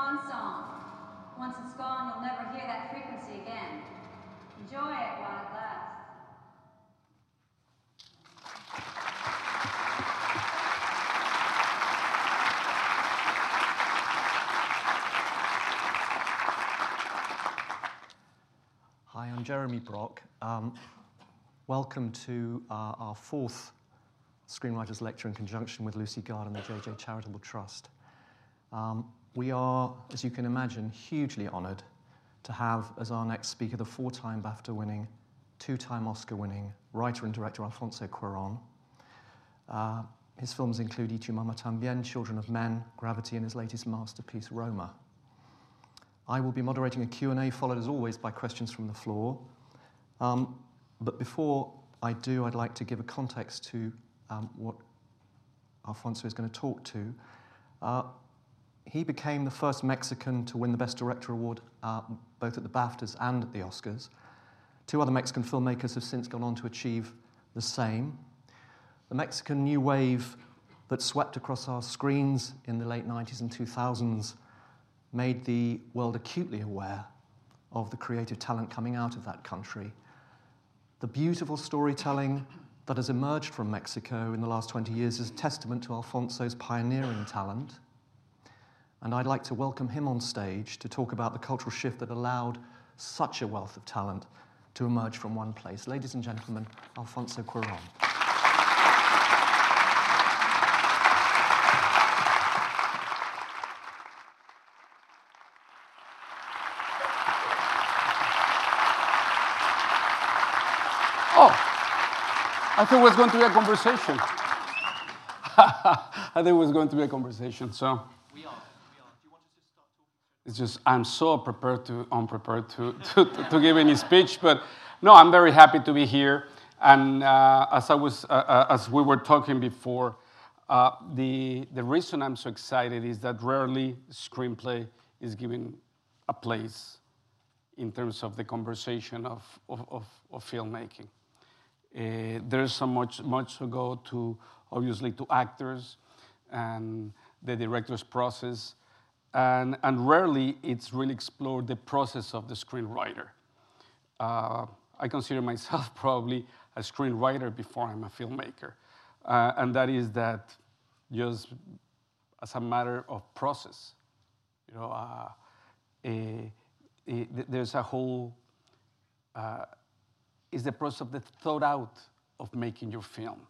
swan song. Once it's gone, you'll never hear that frequency again. Enjoy it while it lasts. Hi, I'm Jeremy Brock. Um, welcome to uh, our fourth Screenwriters Lecture in conjunction with Lucy Gard and the JJ Charitable Trust. Um, we are, as you can imagine, hugely honored to have as our next speaker the four time BAFTA winning, two time Oscar winning writer and director Alfonso Cuaron. Uh, his films include Y tu mamá también, Children of Men, Gravity, and his latest masterpiece, Roma. I will be moderating a Q&A followed as always by questions from the floor. Um, but before I do, I'd like to give a context to um, what Alfonso is going to talk to. Uh, he became the first Mexican to win the Best Director award uh, both at the BAFTAs and at the Oscars. Two other Mexican filmmakers have since gone on to achieve the same. The Mexican new wave that swept across our screens in the late 90s and 2000s made the world acutely aware of the creative talent coming out of that country. The beautiful storytelling that has emerged from Mexico in the last 20 years is a testament to Alfonso's pioneering talent. And I'd like to welcome him on stage to talk about the cultural shift that allowed such a wealth of talent to emerge from one place. Ladies and gentlemen, Alfonso Cuaron. Oh, I thought it was going to be a conversation. I thought it was going to be a conversation. So We are. We are. Do you want to just start talking? It's just I'm so prepared to unprepared to, to, to, to give any speech, but no, I'm very happy to be here. And uh, as I was uh, uh, as we were talking before, uh, the the reason I'm so excited is that rarely screenplay is given a place in terms of the conversation of, of, of, of filmmaking. Uh, there's so much, much to go to, obviously, to actors and the director's process. And, and rarely it's really explored the process of the screenwriter. Uh, I consider myself probably a screenwriter before I'm a filmmaker. Uh, and that is that just as a matter of process, you know, uh, a, a, there's a whole uh, is the process of the thought out of making your film.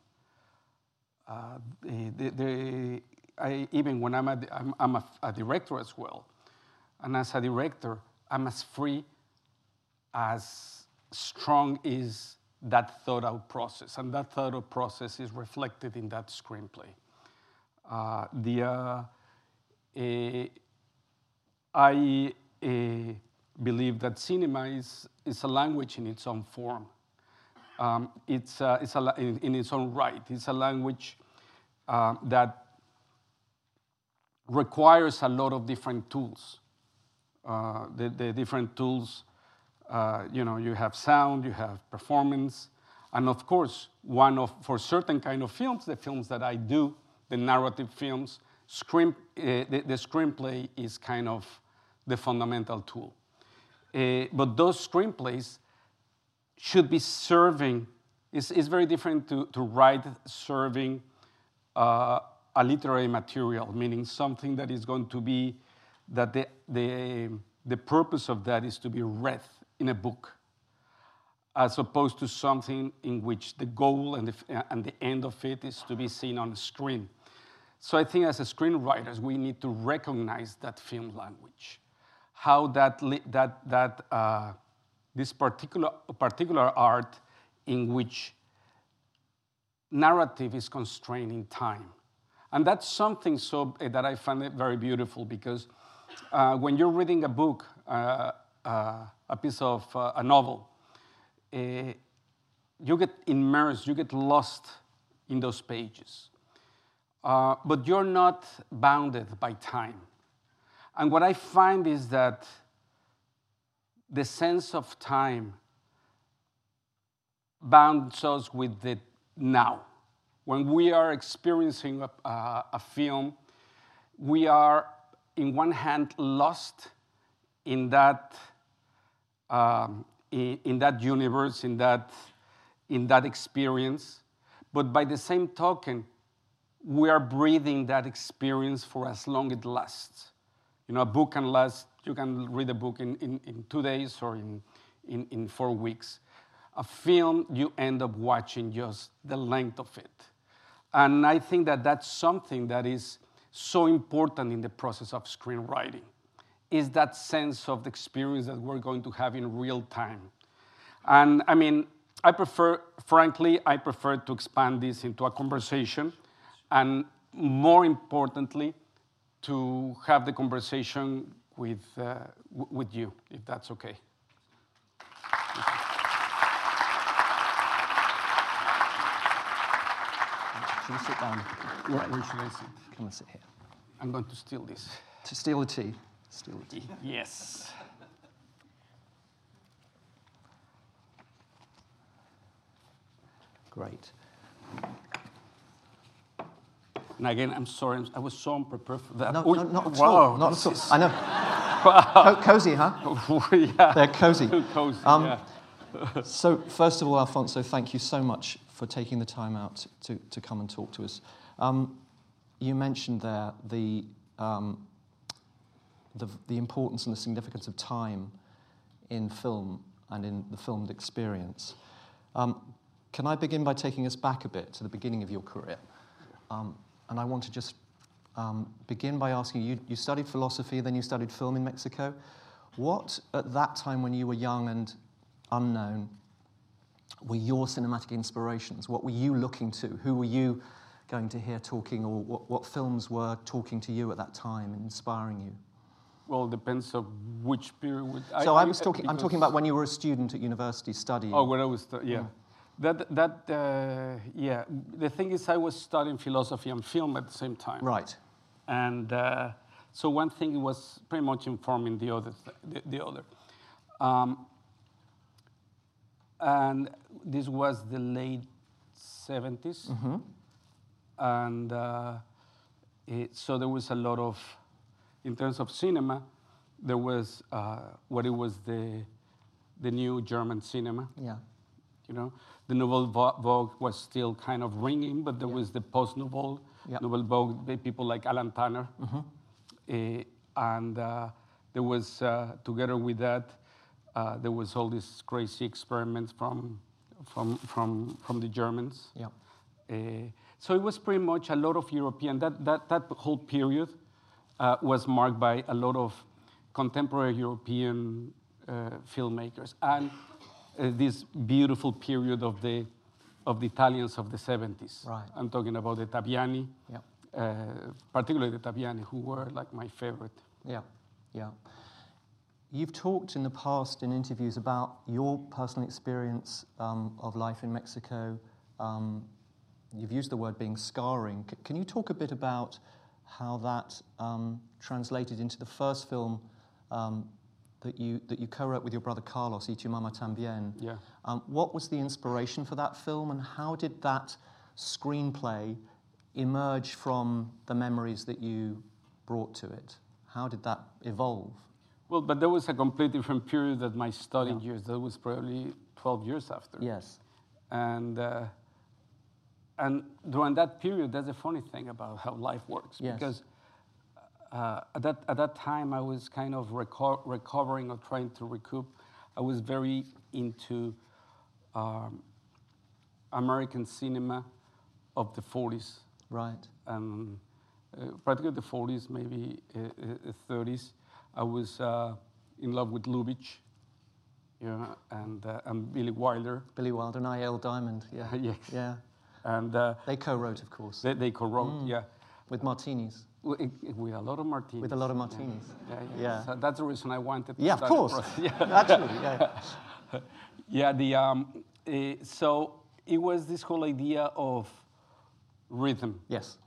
Uh, the, the, I, even when I'm, a, I'm, I'm a, a, director as well, and as a director, I'm as free as strong is that thought out process, and that thought out process is reflected in that screenplay. Uh, the, uh, eh, I eh, believe that cinema is, is a language in its own form. Um, it's, uh, it's a, in, in, its own right. It's a language uh, that requires a lot of different tools. Uh, the, the, different tools, uh, you know, you have sound, you have performance, and of course, one of, for certain kind of films, the films that I do, the narrative films, screen, uh, the, the screenplay is kind of the fundamental tool. Uh, but those screenplays should be serving, it's, it's very different to, to write serving uh, a literary material, meaning something that is going to be, that the, the, the purpose of that is to be read in a book, as opposed to something in which the goal and the, and the end of it is to be seen on screen. So I think as screenwriters, we need to recognize that film language how that, that, that uh, this particular, particular art in which narrative is constrained in time. And that's something so, uh, that I find it very beautiful because uh, when you're reading a book, uh, uh a piece of uh, a novel, you get immersed, you get lost in those pages. but you're not bounded by time. And what I find is that the sense of time bounds us with the now. When we are experiencing a, a film, we are, in one hand, lost in that, um, in, in that universe, in that, in that experience. But by the same token, we are breathing that experience for as long it lasts. You know, a book can last, you can read a book in, in, in two days or in, in, in four weeks. A film, you end up watching just the length of it. And I think that that's something that is so important in the process of screenwriting, is that sense of the experience that we're going to have in real time. And I mean, I prefer, frankly, I prefer to expand this into a conversation and more importantly, to have the conversation with, uh, with you, if that's okay. Should we sit down? Where, where should I sit? Come and sit here. I'm going to steal this. To steal the tea. Steal the tea. Yes. Great. And again, I'm sorry, I'm- was so unprepared for that. No, Oy, no, not at wow, all. Not at all. is- I know. Co- cozy, huh? yeah. They're cozy. Cozy, Um, yeah. So, first of all, Alfonso, thank you so much for taking the time out to, to come and talk to us. Um, you mentioned there the, um, the, the importance and the significance of time in film and in the filmed experience. Um, can I begin by taking us back a bit to the beginning of your career? Um, and I want to just um, begin by asking you you studied philosophy, then you studied film in Mexico. What, at that time when you were young and unknown, were your cinematic inspirations? What were you looking to? Who were you going to hear talking, or what, what films were talking to you at that time and inspiring you? Well, it depends of which period. would- So I, was talking, I'm talking about when you were a student at university studying. Oh, when I was, stu- yeah. That, that, uh, yeah. The thing is, I was studying philosophy and film at the same time. Right. And uh, so one thing was pretty much informing the other. Th- the, the other. Um, and this was the late 70s. And uh, it, so there was a lot of, in terms of cinema, there was uh, what it was the, the new German cinema. Yeah. You know, the Nouvelle Vo- Vogue was still kind of ringing, but there was the post Nouvelle, Yeah. Nouvelle Vogue, people like Alain Tanner. Eh, and uh, there was, uh, together with that, uh, there was all these crazy experiments from, from, from, from the Germans. Yeah. Uh, so it was pretty much a lot of European, that, that, that whole period uh, was marked by a lot of contemporary European uh, filmmakers and uh, this beautiful period of the, of the Italians of the 70s. Right. I'm talking about the Taviani, Yeah. uh, particularly the Taviani, who were like my favorite. Yeah, yeah. You've talked in the past in interviews about your personal experience um, of life in Mexico. Um, you've used the word being scarring. C- can you talk a bit about how that um, translated into the first film um, that you, that you co-wrote with your brother Carlos, Y tu mama tambien? Yeah. Um, what was the inspiration for that film, and how did that screenplay emerge from the memories that you brought to it? How did that evolve? Well, but there was a completely different period than my studying years. That was probably 12 years after. Yes. And, uh, and during that period, that's a funny thing about how life works. Yes. Because uh, at, that, at that time, I was kind of reco- recovering or trying to recoup. I was very into um, American cinema of the 40s, Right. um, uh, particularly the 40s, maybe uh, uh, 30s. I was uh, in love with Lubitsch yeah, and, uh, and Billy Wilder. Billy Wilder and I.L. Diamond. Yeah. Yes. Yeah. And uh, They co-wrote, of course, they, they co-wrote, yeah, with martinis. with, with a lot of martinis. With a lot of martinis. Yeah, yeah. Yeah. So that's the reason I wanted to Yeah, of course. Yeah. Actually, Yeah. yeah, the, um, eh, so it was this whole idea of rhythm. Yes.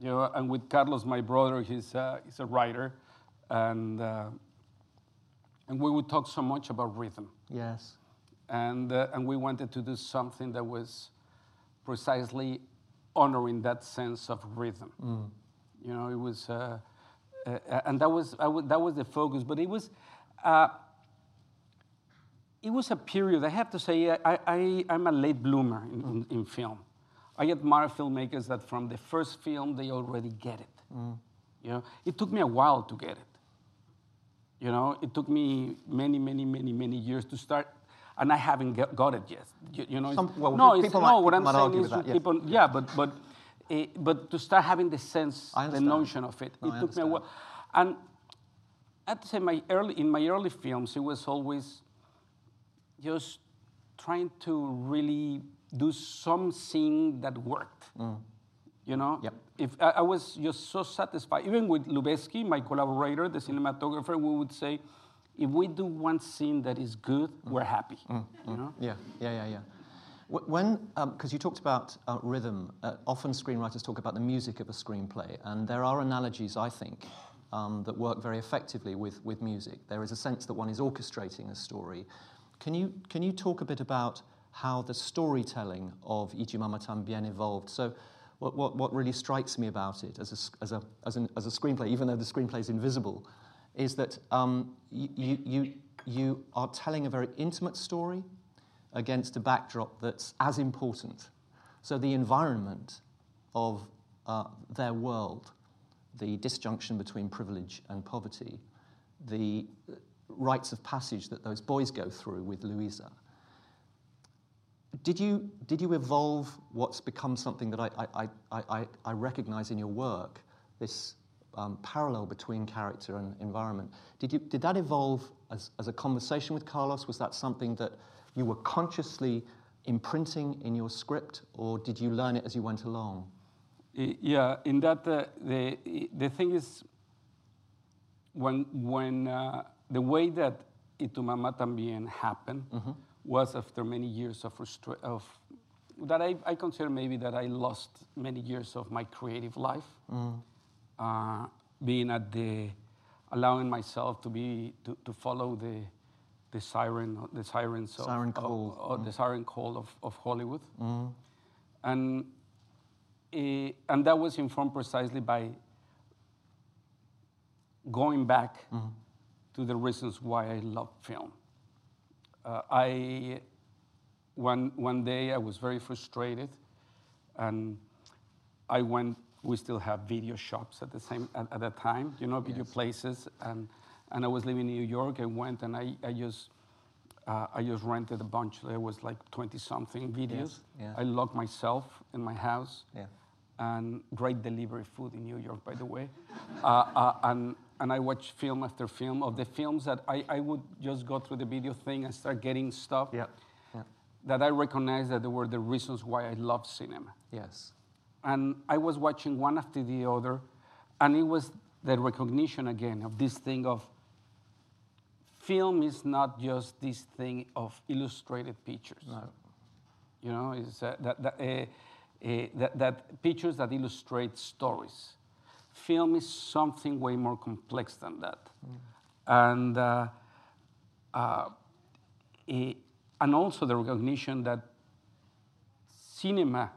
You know, and with Carlos, my brother, he's, uh, he's a writer, and, uh, and we would talk so much about rhythm. Yes. And, uh, and we wanted to do something that was precisely honoring that sense of rhythm. You know, it was, uh, uh, and that was, w- that was the focus. But it was, uh, it was a period. I have to say, I, I, I'm a late bloomer in, in, in film. I admire filmmakers that from the first film they already get it. You know, it took me a while to get it. You know, it took me many, many, many, many years to start, and I haven't get, got it yet. You, you know, it's- Some- well, no, it's, people no. what I'm saying is, that, yes. people, yeah, but but eh, but to start having the sense, the notion of it, No, it I took me a while. And I have to say, my early in my early films, it was always just trying to really do something that worked. You know, Yep. if I, I was just so satisfied, even with Lubezki, my collaborator, the cinematographer, we would say, if we do one scene that is good, we're happy. You know, Yeah, yeah, yeah, yeah. When, because you talked about uh, rhythm, uh, often screenwriters talk about the music of a screenplay, and there are analogies, I think, um, that work very effectively with, with music. There is a sense that one is orchestrating a story. Can you, can you talk a bit about how the storytelling of Y tu mamá también evolved? So, what, what, what really strikes me about it as a, as, a, as, an, as a screenplay, even though the screenplay is invisible, is that um, you, you, you, you are telling a very intimate story against a backdrop that's as important. So the environment of uh, their world, the disjunction between privilege and poverty, the uh, rites of passage that those boys go through with Louisa. Did you, did you evolve what's become something that I, I, I, I, I recognize in your work, this um, parallel between character and environment? Did, you, did that evolve as, as a conversation with Carlos? Was that something that you were consciously imprinting in your script, or did you learn it as you went along? Yeah, in that uh, the the thing is when when uh, the way that Y tu mamá también happened was after many years of of that I, I consider maybe that I lost many years of my creative life, uh, being at the allowing myself to be to, to follow the the siren the sirens of, Siren of- call. of the siren call of, of Hollywood, and Eh, and that was informed precisely by going back to the reasons why I love film. Uh, I one one day I was very frustrated, and I went. We still have video shops at the same at, at that time, you know, video places, and and I was living in New York. I went and I I just. Uh, I just rented a bunch. There was like 20 something videos. yeah. I locked myself in my house Yeah. and great delivery food in New York, by the way. uh, uh, and, and I watched film after film of the films that I, I would just go through the video thing and start getting stuff Yeah. Yeah. that I recognized that they were the reasons why I love cinema. Yes. And I was watching one after the other, and it was the recognition again of this thing of film is not just this thing of illustrated pictures. No. You know, it's uh, that, that, uh, uh, that, that pictures that illustrate stories. Film is something way more complex than that. And, uh, uh, eh, and also the recognition that cinema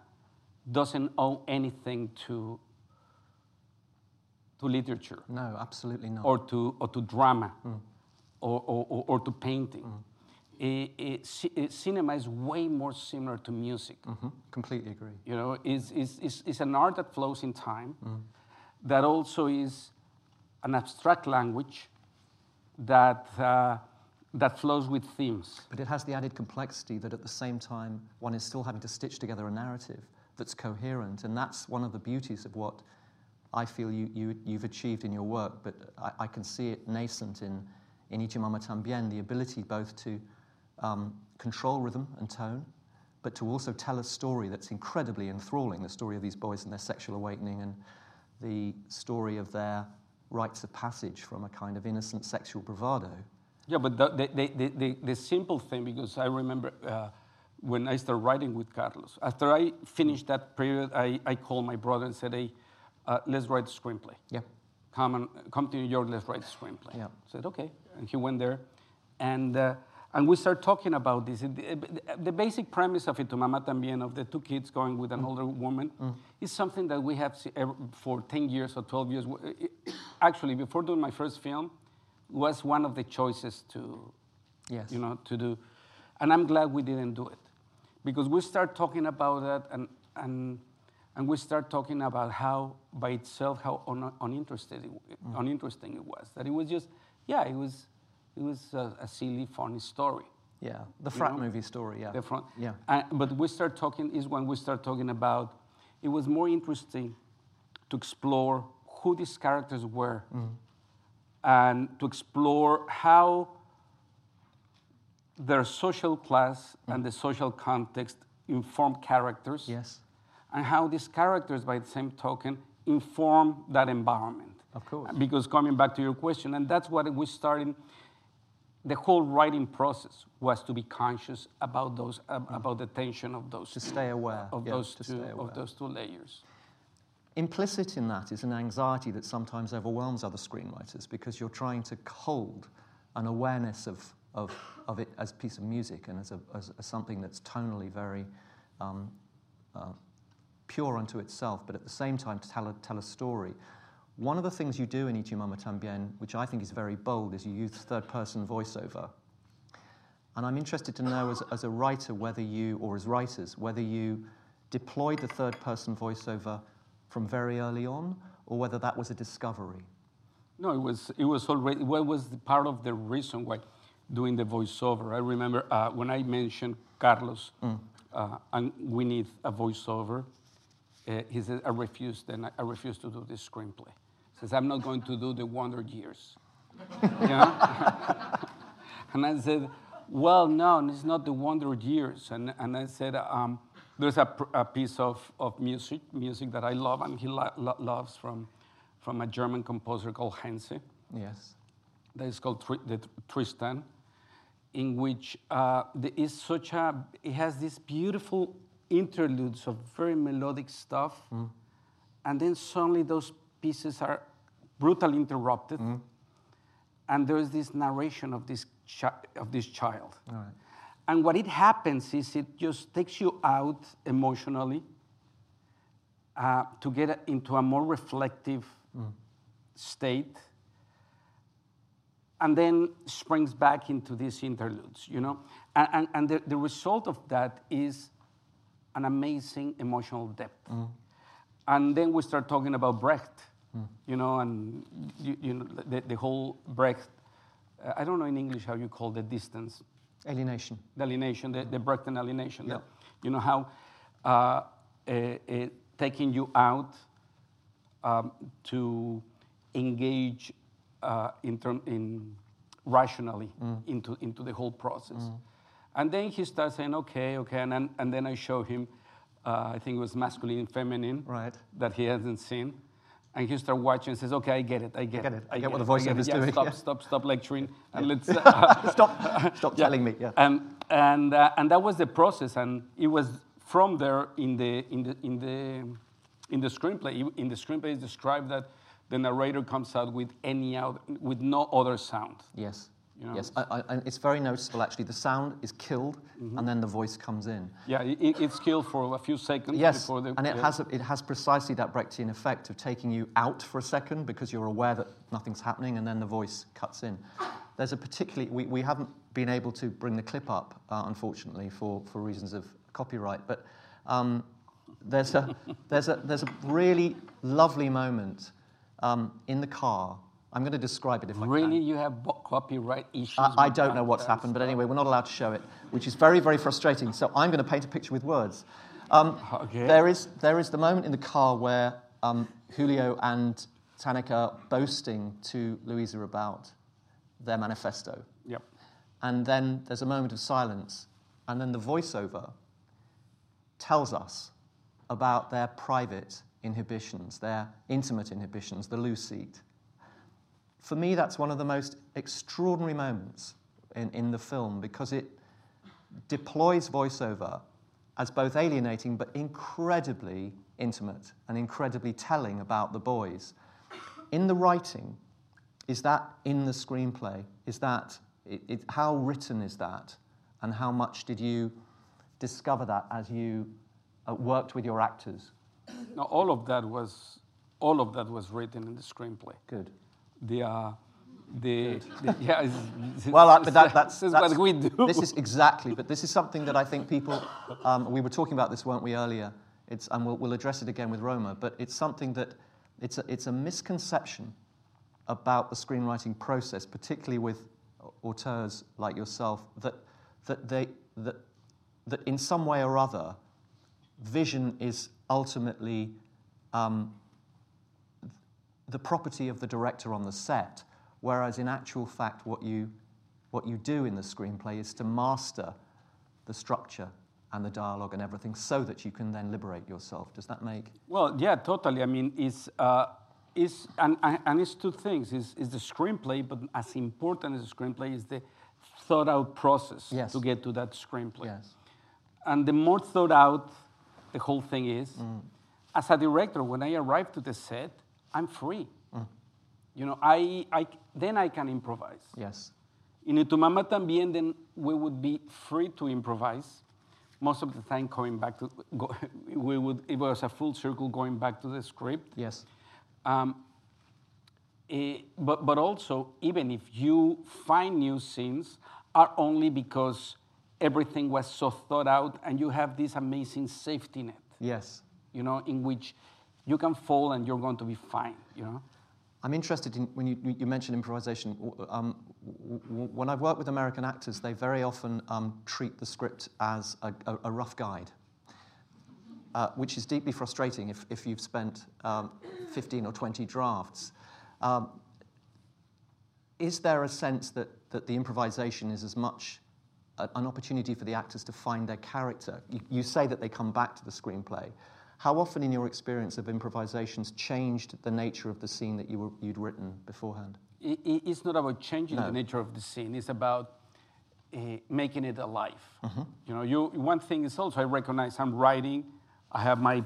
doesn't owe anything to, to literature No, absolutely not. or to, or to drama or, or, or, or to painting. Eh, ci- eh, cinema is way more similar to music. Mhm. Completely agree. You know, is is is is an art that flows in time, that also is an abstract language that uh, that flows with themes. But it has the added complexity that at the same time, one is still having to stitch together a narrative that's coherent. And that's one of the beauties of what I feel you, you, you've achieved in your work. But I, I can see it nascent in, in Y tu mamá también the ability both to um, control rhythm and tone, but to also tell a story that's incredibly enthralling the story of these boys and their sexual awakening, and the story of their rites of passage from a kind of innocent sexual bravado. Yeah, but the, the, the, the, the, simple thing, because I remember uh, when I started writing with Carlos, after I finished that period, I, I called my brother and said, hey, uh, let's write a screenplay. Yeah. Come, and, come to New York, let's write a screenplay. Yeah. I said, okay. And he went there. And, uh, And we start talking about this. The, basic premise of it, to Mama Tambien, of the two kids going with an mm. older woman, mm. is something that we have for 10 years or 12 years. Actually, before doing my first film, was one of the choices to, Yes. you know, to do. And I'm glad we didn't do it. Because we start talking about that and, and, and we start talking about how, by itself, how un, uninterested it, mm. uninteresting it was. That it was just, yeah, it was, it was a, a silly, funny story. Yeah, the frat know, movie story, yeah. The front. Yeah. Uh, but we start talking, is when we start talking about, it was more interesting to explore who these characters were and to explore how their social class and the social context inform characters Yes, and how these characters, by the same token, inform that environment. Of course. Because coming back to your question, and that's what we started. The whole writing process was to be conscious about those, ab- about the tension of those, to stay aware. of yeah, those two, aware. of those two layers. Implicit in that is an anxiety that sometimes overwhelms other screenwriters because you're trying to hold an awareness of, of, of it as a piece of music and as, a, as, as something that's tonally very um, uh, pure unto itself, but at the same time to tell a, tell a story. One of the things you do in Y Tu Mama Tambien, which I think is very bold, is you use third person voiceover. And I'm interested to know, as, as a writer, whether you, or as writers, whether you deployed the third person voiceover from very early on, or whether that was a discovery. No, it was it was already what was part of the reason why doing the voiceover. I remember uh, when I mentioned Carlos uh, and we need a voiceover. Uh, he said, "I refuse." Then I, I refuse to do this screenplay. Says, "I'm not going to do the Wonder Years." you know? and I said, "Well, no, it's not the Wonder Years." And and I said, um, "There's a, a piece of, of music music that I love and he lo- lo- loves from." from a German composer called Henze. Yes. That is called Tri- the Tristan, in which uh, there is such a, it has these beautiful interludes of very melodic stuff, and then suddenly those pieces are brutally interrupted, mm-hmm. and there's this narration of this, chi- of this child. All right. And what it happens is it just takes you out emotionally uh, to get into a more reflective mm. state, and then springs back into these interludes, you know? And, and, and the, the result of that is an amazing emotional depth. Mm-hmm. And then we start talking about Brecht, you know, and you, you know, the, the whole Brecht, uh, I don't know in English how you call the distance, Alienation. the alienation, the, the Brechtian alienation. Yeah. that, you know how uh, uh, uh, taking you out um, to engage uh, in, term, in rationally into, into the whole process. And then he starts saying, okay, okay, and then, and then I show him, uh, I think it was masculine and feminine, Right. that he hasn't seen. And he start watching and says, okay, I get it, I get, get it, I I get what the I get voiceover's. Yeah, doing, Stop, yeah. stop, stop lecturing, and let's... uh, stop, stop telling me. Yeah. and and uh, and that was the process and it was from there in the in the in the in the screenplay in the screenplay is described that the narrator comes out with any out with no other sound Yes. You know, yes. I, I, and it's very noticeable, actually. The sound is killed, Mm-hmm. and then the voice comes in. yeah it, it's killed for a few seconds Yes, before the and it yeah. has, a, it has precisely that Brechtian effect of taking you out for a second because you're aware that nothing's happening, and then the voice cuts in. There's a particularly, we, we haven't been able to bring the clip up, uh, unfortunately, for, for reasons of copyright, but um, there's, a, there's, a, there's a really lovely moment um, in the car. I'm going to describe it if I can. really you have copyright issues I, I don't know what's that happened, but anyway, we're not allowed to show it, which is very, very frustrating. So I'm going to paint a picture with words. Um, Okay. there, is, there is the moment in the car where um, Julio and Tenoch are boasting to Louisa about their manifesto. yep And then there's a moment of silence, and then the voiceover tells us about their private inhibitions, their intimate inhibitions, the loo seat. For me, that's one of the most extraordinary moments in, in the film because it deploys voiceover as both alienating but incredibly intimate and incredibly telling about the boys. In the writing, is that in the screenplay? Is that It, it, how written is that? And how much did you discover that as you uh, worked with your actors? No, all of that was all of that was written in the screenplay. Good. The uh, the, the yeah. It's, it's, Well, uh, but that, that's, this is that's what we do. This is exactly, but this is something that I think people. Um, we were talking about this, weren't we, earlier? It's, and we'll, we'll address it again with Roma. But it's something that it's a, it's a misconception about the screenwriting process, particularly with auteurs like yourself, that that they that that in some way or other, vision is ultimately um, the property of the director on the set, whereas in actual fact, what you, what you do in the screenplay is to master the structure and the dialogue and everything so that you can then liberate yourself. Does that make? Well, yeah, totally. I mean, it's, uh, it's and, and it's two things. It's, it's the screenplay, but as important as the screenplay is the thought out process Yes. to get to that screenplay. Yes. And the more thought out the whole thing is, as a director, when I arrive to the set, I'm free. You know, I, I, then I can improvise. Yes. In Y tu mamá también, then we would be free to improvise. Most of the time, going back to, go, we would, it was a full circle going back to the script. Yes. Um, eh, but, but also, even if you find new scenes, are only because everything was so thought out and you have this amazing safety net, Yes. you know, in which you can fall and you're going to be fine, you know? I'm interested in when you, you mentioned improvisation. Um, when I've worked with American actors, they very often um, treat the script as a, a, a rough guide, uh, which is deeply frustrating if, if you've spent um, 15 or 20 drafts. Um, is there a sense that, that the improvisation is as much a, an opportunity for the actors to find their character? You, you say that they come back to the screenplay. How often, in your experience of improvisations, changed the nature of the scene that you were, you'd written beforehand? I- i- it's not about changing No. the nature of the scene. It's about uh, making it alive. Mm-hmm. You know, you, one thing is also I recognize I'm writing, I have my,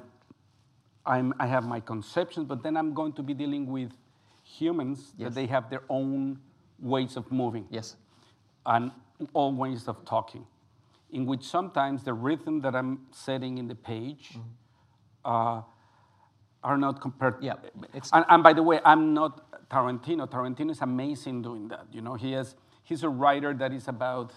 I'm, I have my conceptions, but then I'm going to be dealing with humans Yes. that they have their own ways of moving Yes. and all ways of talking, in which sometimes the rhythm that I'm setting in the page uh, are not compared. Yeah, it's- and, and by the way, I'm not Tarantino. Tarantino is amazing doing that. You know, he has he's a writer that is about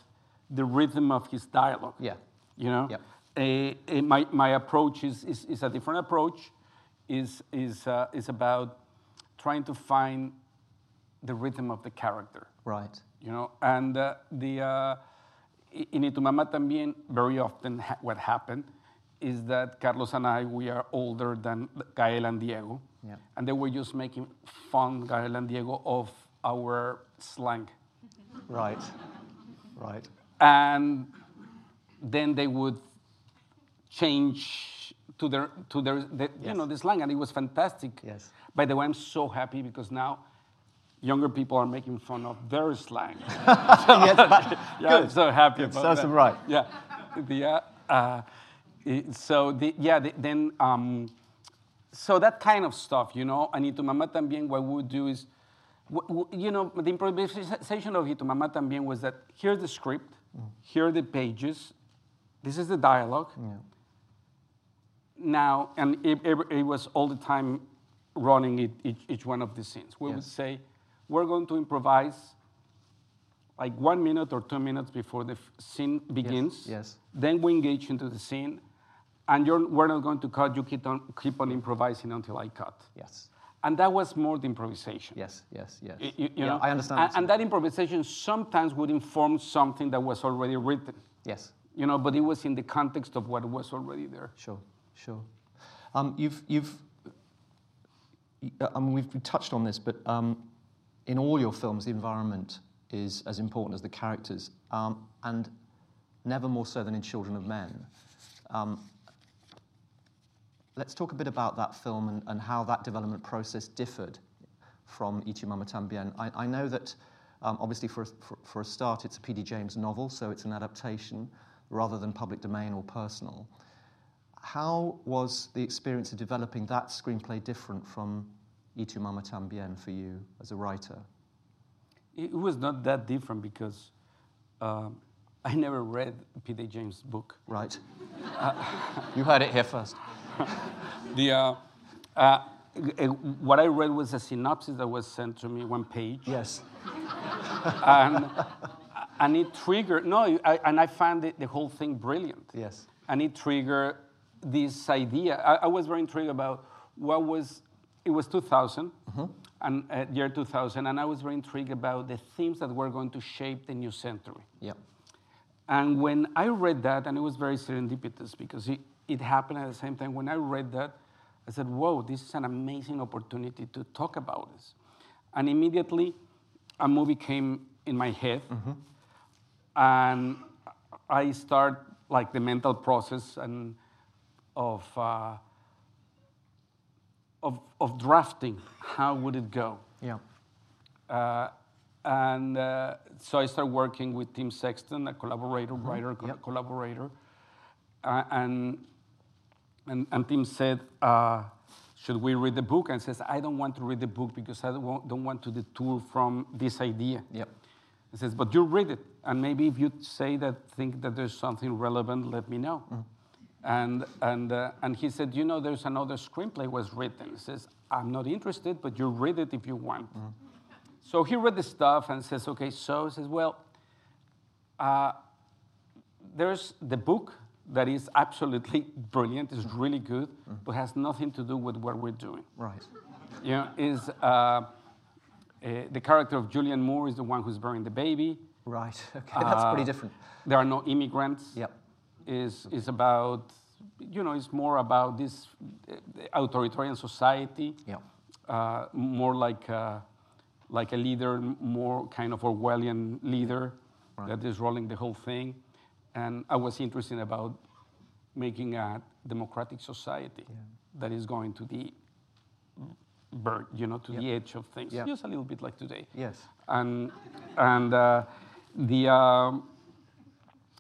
the rhythm of his dialogue. Yeah. You know, Yep. Eh, eh, my my approach is, is is a different approach. Is is uh, is about trying to find the rhythm of the character Right. you know and uh, the uh, in Y tu mamá también very often ha- what happened is that Carlos and I we are older than Gael and Diego Yeah. and they were just making fun Gael and Diego of our slang Right. Right. and then they would change to their to their the, you know the slang and it was fantastic Yes. by the way i'm so happy because now younger people are making fun of their slang yes, but- yeah, I'm good. so happy Good. about that. right. Yeah, the, uh, uh, so the, yeah, the, then um, so that kind of stuff, you know. And Y tu mamá también, what we would do is, you know, the improvisation of Y tu mamá también was that here's the script, Mm. here are the pages, this is the dialogue. Yeah. Now, and it, it, it was all the time running it, each, each one of the scenes. We would say, we're going to improvise like one minute or two minutes before the f- scene begins. yes. Then we engage into the scene, and you're, we're not going to cut. You keep on, keep on improvising until I cut. Yes. And that was more the improvisation. Yes. Yes. Yes. You- you yeah, know? I understand. And, that. and that improvisation sometimes would inform something that was already written. yes. You know, but it was in the context of what was already there. Sure, sure. Um, you've, you've, I mean, we've touched on this, but um, in all your films, the environment is as important as the characters, um, and never more so than in Children of Men. Um, let's talk a bit about that film and, and how that development process differed from Y tu mamá también. I, I know that, um, obviously, for a, for, for a start, it's a P.D. James novel, so it's an adaptation rather than public domain or personal. How was the experience of developing that screenplay different from Y tu mamá también for you as a writer? it was not that different because um, I never read P.D. James' book. Right. you heard it here first. The, uh, uh, what I read was a synopsis that was sent to me, one page. Yes. and, and it triggered, no, I, and I found it, the whole thing brilliant. Yes. And it triggered this idea. I, I was very intrigued about what was, it was 2000, and uh, year 2000, and I was very intrigued about the themes that were going to shape the new century. Yeah. And when I read that, and it was very serendipitous because it, it happened at the same time, when I read that, I said, whoa, this is an amazing opportunity to talk about this. And immediately, a movie came in my head, and I start like the mental process and of, uh, of, of drafting, how would it go? Yeah. Uh, and uh, so I started working with Tim Sexton, a collaborator, writer, co- Yep. collaborator. Uh, and, and, and Tim said, uh, should we read the book? And says, I don't want to read the book because I don't want, don't want to detour from this idea. Yep. He says, but you read it, and maybe if you say that, think that there's something relevant, let me know. And, and, uh, and he said, you know, there's another screenplay was written. He says, I'm not interested, but you read it if you want. So he read the stuff and says, okay, so he says, well, uh, there's the book that is absolutely brilliant, is really good, but has nothing to do with what we're doing Right. you know, is uh, uh, the character of Julianne Moore is the one who's bearing the baby. Right. Okay. That's pretty Uh, different. There are no immigrants. Yep. Is is about, you know, it's more about this uh, authoritarian society. Yep. Uh, more like uh, like a leader, more kind of Orwellian leader Right. that is rolling the whole thing. And I was interested about making a democratic society that is going to the bird, you know, to the edge of things, Yep. just a little bit like today Yes. and and uh, the um,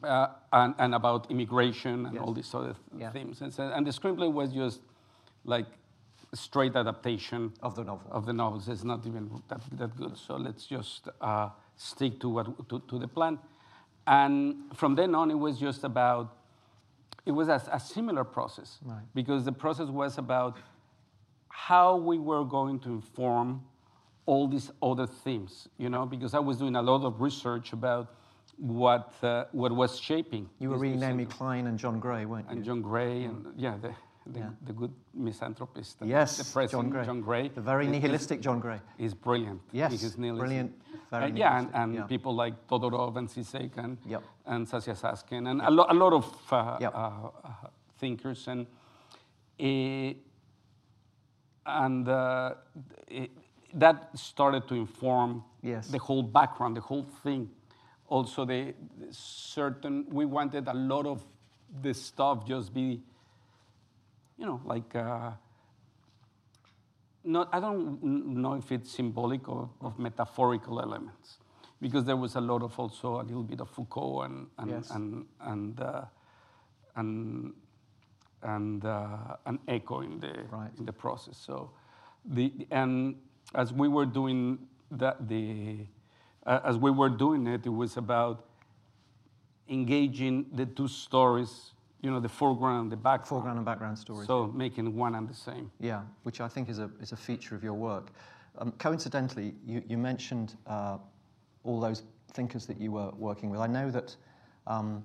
uh, and, and about immigration and Yes. all these other th- Yeah. themes. And, so, and the screenplay was just like straight adaptation Of the novel. Of the novels, it's not even that, that good. So let's just uh, stick to what to, to the plan. And from then on, it was just about. It was a, a similar process Right. because the process was about how we were going to inform all these other themes, you know, because I was doing a lot of research about what, uh, what was shaping. You were reading Naomi. Klein and John Gray, weren't you? And John Gray, and yeah, the, the, Yeah. the good misanthropist. yes, the president, John Gray. John Gray. The very is- nihilistic John Gray. Is brilliant. Yes, nihilism. brilliant, very Uh, yeah, and, and yeah. people like Todorov and Zizek and, Yep. and Saskia Sassen and a, lo- a lot of uh, Yep. uh, uh, thinkers. And, eh, and uh, it, that started to inform Yes. the whole background, the whole thing. Also, the, the certain, we wanted a lot of this stuff just be, you know, like, uh, not, I don't know if it's symbolic or of metaphorical elements, because there was a lot of also a little bit of Foucault and and Yes. and and uh, and, and uh, an echo in the Right. in the process. So, the and as we were doing that, the uh, as we were doing it, it was about engaging the two stories, you know, the foreground the background. Foreground and background stories. So making one and the same. Yeah, which I think is a, is a feature of your work. Um, coincidentally, you, you mentioned uh, all those thinkers that you were working with. I know that um,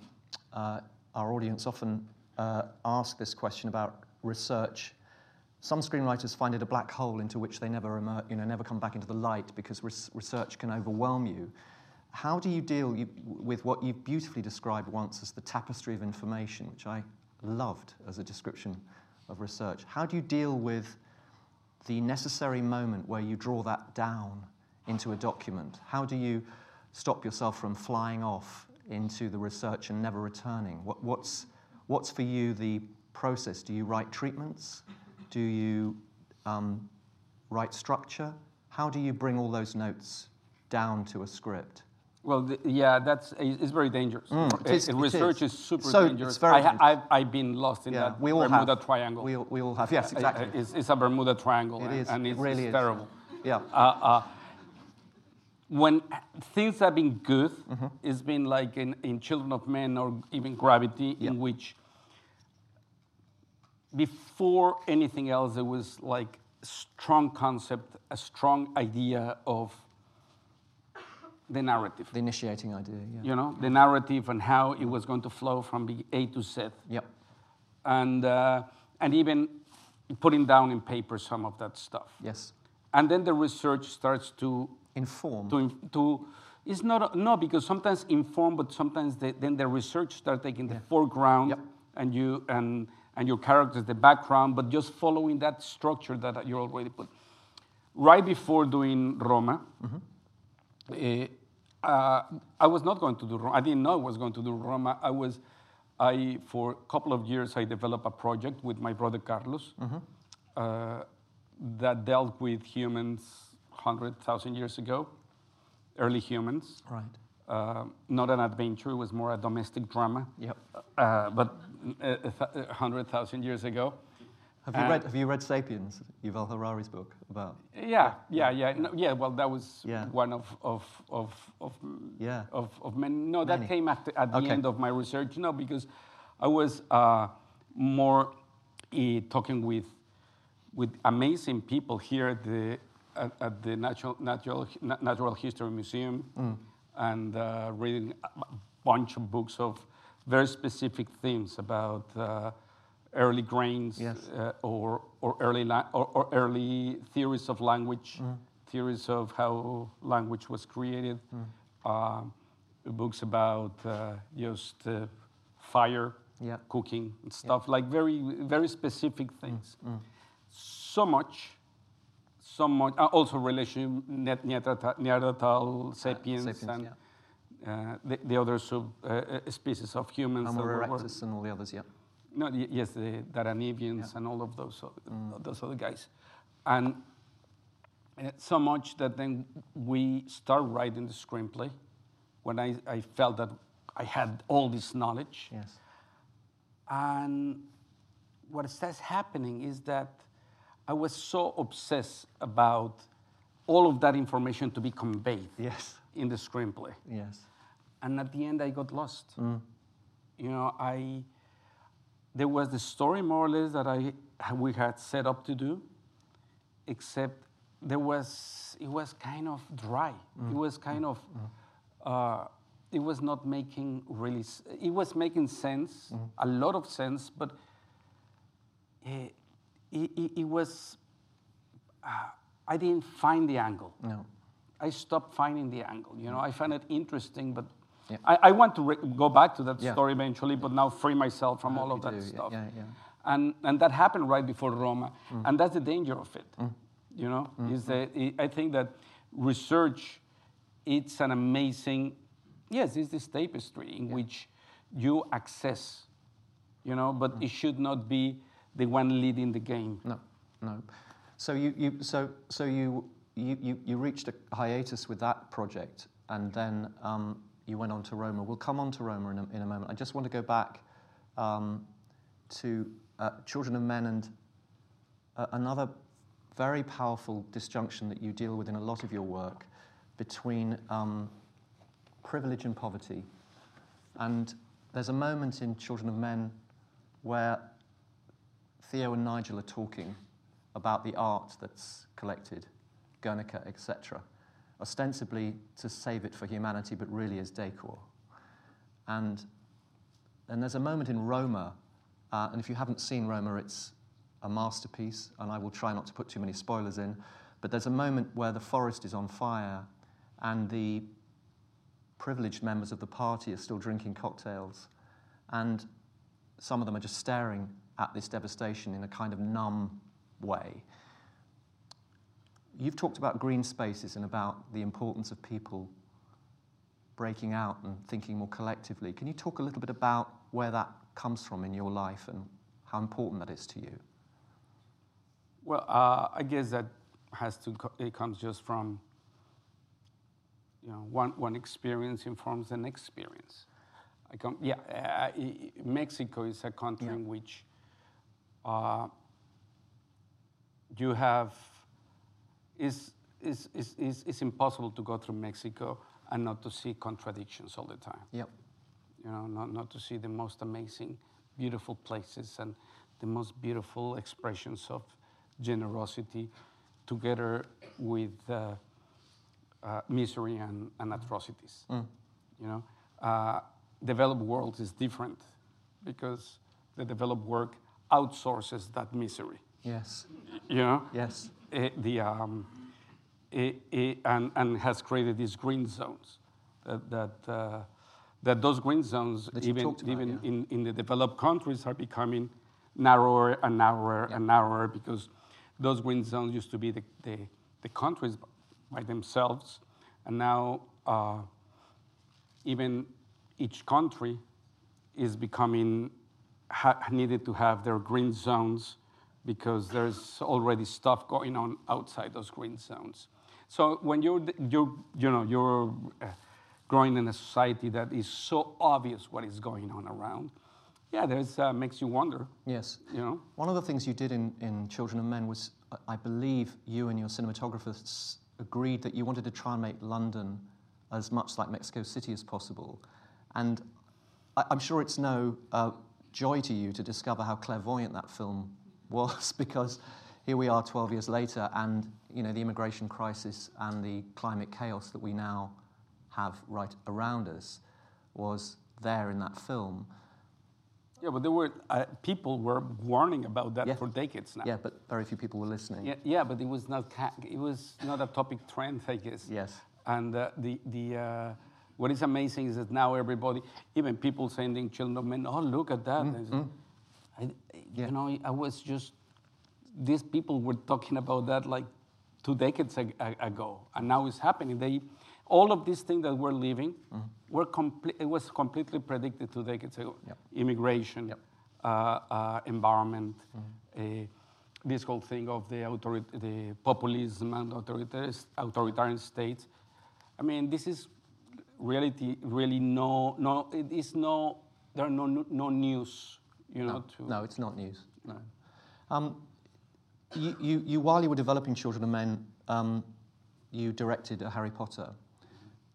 uh, our audience often uh, ask this question about research. Some screenwriters find it a black hole into which they never, emer- you know, never come back into the light because res- research can overwhelm you. How do you deal you, with what you've beautifully described once as the tapestry of information, which I loved as a description of research? How do you deal with the necessary moment where you draw that down into a document? How do you stop yourself from flying off into the research and never returning? What, what's, what's for you the process? Do you write treatments? Do you um, write structure? How do you bring all those notes down to a script? Well, the, yeah, that's it's very dangerous. Mm, it is- it research is. is, super So, it's dangerous. very I dangerous. I've, I've been lost in Yeah, that we all Bermuda have. Triangle. We, all- we all have, yes, Uh, uh, exactly. It's, it's a Bermuda Triangle, It and, is. and It it's, really it's is. terrible. Yeah. Uh, uh, when things have been good, Mm-hmm. it's been like in, in Children of Men or even Gravity, Yeah. in which before anything else, it was like a strong concept, a strong idea of the narrative. The initiating idea, yeah. You know, the narrative and how it was going to flow from the A to Z, Yep. and uh, and even putting down in paper some of that stuff. Yes. And then the research starts to Inform. to, to it's not no because sometimes inform but sometimes the, then the research start taking the foreground Yep. and you and and your characters the background but just following that structure that you already put right before doing roma eh, uh, i was not going to do roma i didn't know i was going to do roma i was i for a couple of years i developed a project with my brother carlos uh, that dealt with humans 100,000 years ago, early humans. Right. Uh, not an adventure, it was more a domestic drama. Yep. Uh, but uh, a th- 100,000 years ago. Have you Uh, read Have you read *Sapiens*, Yuval Harari's book about? Yeah, yeah, yeah. No, yeah, well, that was Yeah. one of, of, of, of, Yeah. of, of many. No, that Many. came at the, at the Okay. end of my research. No, because I was uh, more eh, talking with, with amazing people here at the, at, at the Natural, Natural, Natural History Museum Mm. and uh, reading a bunch of books of very specific themes about uh, early grains Yes. uh, or, or, early or, or early theories of language, Mm. theories of how language was created, um, books about uh, just uh, fire, Yeah. cooking, and stuff like very, very specific Mm, things. So much, so much. uh, also, relation Neanderthal, Neanderthal sapiens, sapiens, and uh, the, the other sub uh, uh, species of humans. Homo that were- were- erectus and all the others. Yeah. No, yes, the Denisovans and all of those, o- those other guys. And uh, so much that then we start writing the screenplay when I, I felt that I had all this knowledge. Yes. And what starts happening is that I was so obsessed about all of that information to be conveyed Yes. in the screenplay. Yes. And at the end, I got lost. You know, I there was the story more or less that I we had set up to do, except there was it was kind of dry. It mm. was kind of mm. Mm. uh, it was not making really. It was making sense, a lot of sense, but it, it, it- it was. Uh, I didn't find the angle. No. I stopped finding the angle. You know, I find it interesting, but Yeah. I, I want to re- go back to that Yeah. story eventually, but now free myself from all of that do. Stuff. yeah, yeah. And, and that happened right before Roma, Mm. and that's the danger of it. You know, is that I I think that research, it's an amazing, yes, it's this tapestry in which you access, you know, but Mm. it should not be the one leading the game. No, no. So you, you so so you you, you, you reached a hiatus with that project, and then um, you went on to Roma. We'll come on to Roma in a, in a moment. I just want to go back um, to uh, Children of Men and uh, another very powerful disjunction that you deal with in a lot of your work between um, privilege and poverty. And there's a moment in Children of Men where Theo and Nigel are talking about the art that's collected, Guernica, etc., ostensibly to save it for humanity, but really as decor. And, and there's a moment in Roma, uh, and if you haven't seen Roma, it's a masterpiece, and I will try not to put too many spoilers in, but there's a moment where the forest is on fire, and the privileged members of the party are still drinking cocktails, and some of them are just staring at this devastation in a kind of numb way. You've talked about green spaces and about the importance of people breaking out and thinking more collectively. Can you talk a little bit about where that comes from in your life and how important that is to you? Well, uh, I guess that has to co- it comes just from you know one one experience informs the next experience. I come yeah. Uh, Mexico is a country in which uh, you have is it's, it's, it's, it's impossible to go through Mexico and not to see contradictions all the time. Yep. You know, not, not to see the most amazing, beautiful places and the most beautiful expressions of generosity together with uh, uh, misery and, and atrocities. You know, uh, developed world is different because the developed world outsources that misery. Yes. You know, Yes. Eh, the, um, eh, eh, and, and has created these green zones. That, that, uh, that those green zones, That even, about, even yeah. in, in the developed countries, are becoming narrower and narrower and narrower because those green zones used to be the, the, the countries by themselves. And now uh, even each country is becoming ha- needed to have their green zones because there's already stuff going on outside those green zones. So when you're, you're you know, you're uh, growing in a society that is so obvious what is going on around, yeah, there's uh, makes you wonder. Yes. You know, One of the things you did in, in Children of Men was, I- I believe, you and your cinematographers agreed that you wanted to try and make London as much like Mexico City as possible. And I, I'm sure it's no uh, joy to you to discover how clairvoyant that film was, because here we are 12 years later, and you know the immigration crisis and the climate chaos that we now have right around us was there in that film. yeah, but there were uh, people were warning about that Yeah. for decades now. Yeah, but very few people were listening. Yeah, yeah, but it was not it was not a topic trend, I guess. Yes. And uh, the the uh, what is amazing is that now everybody, even people sending children of men, oh look at that. I said, I, Yeah. You know, I was just these people were talking about that like two decades ag- ag- ago, and now it's happening. They all of these things that we're living were complete. It was completely predicted two decades ago. Yep. Immigration, Yep. uh, uh, environment, uh, this whole thing of the, authori- the populism and authoritarian, authoritarian states. I mean, this is reality. Really, no, no. It is no. There are no no news. You know. to, No, it's not news. No. Um, you, you, you, while you were developing Children of Men, um, you directed a Harry Potter.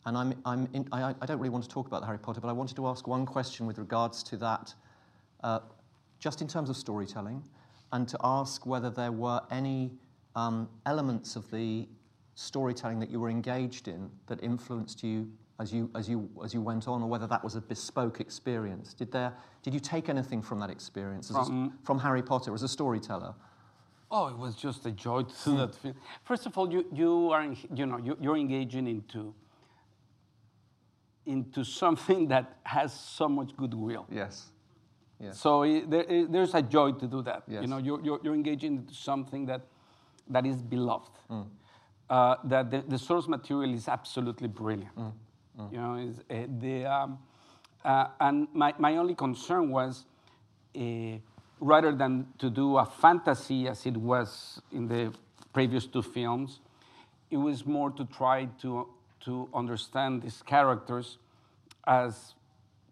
And I'm, I'm in, I, I don't really want to talk about the Harry Potter, but I wanted to ask one question with regards to that, uh, just in terms of storytelling, and to ask whether there were any um, elements of the storytelling that you were engaged in that influenced you as you, as you, as you went on, or whether that was a bespoke experience. Did, there, did you take anything from that experience as a- From- from Harry Potter as a storyteller? Oh, it was just a joy to see that film. First of all, you, you are, you know, you, you're engaging into, into something that has so much goodwill. Yes. Yes. So i- there, i- there's a joy to do that. Yes. You know, you're, you're, you're engaging into something that, that is beloved. Mm. Uh, that the, the source material is absolutely brilliant. Mm. You know, is uh, the um, uh, and my, my only concern was uh, rather than to do a fantasy as it was in the previous two films, it was more to try to to understand these characters as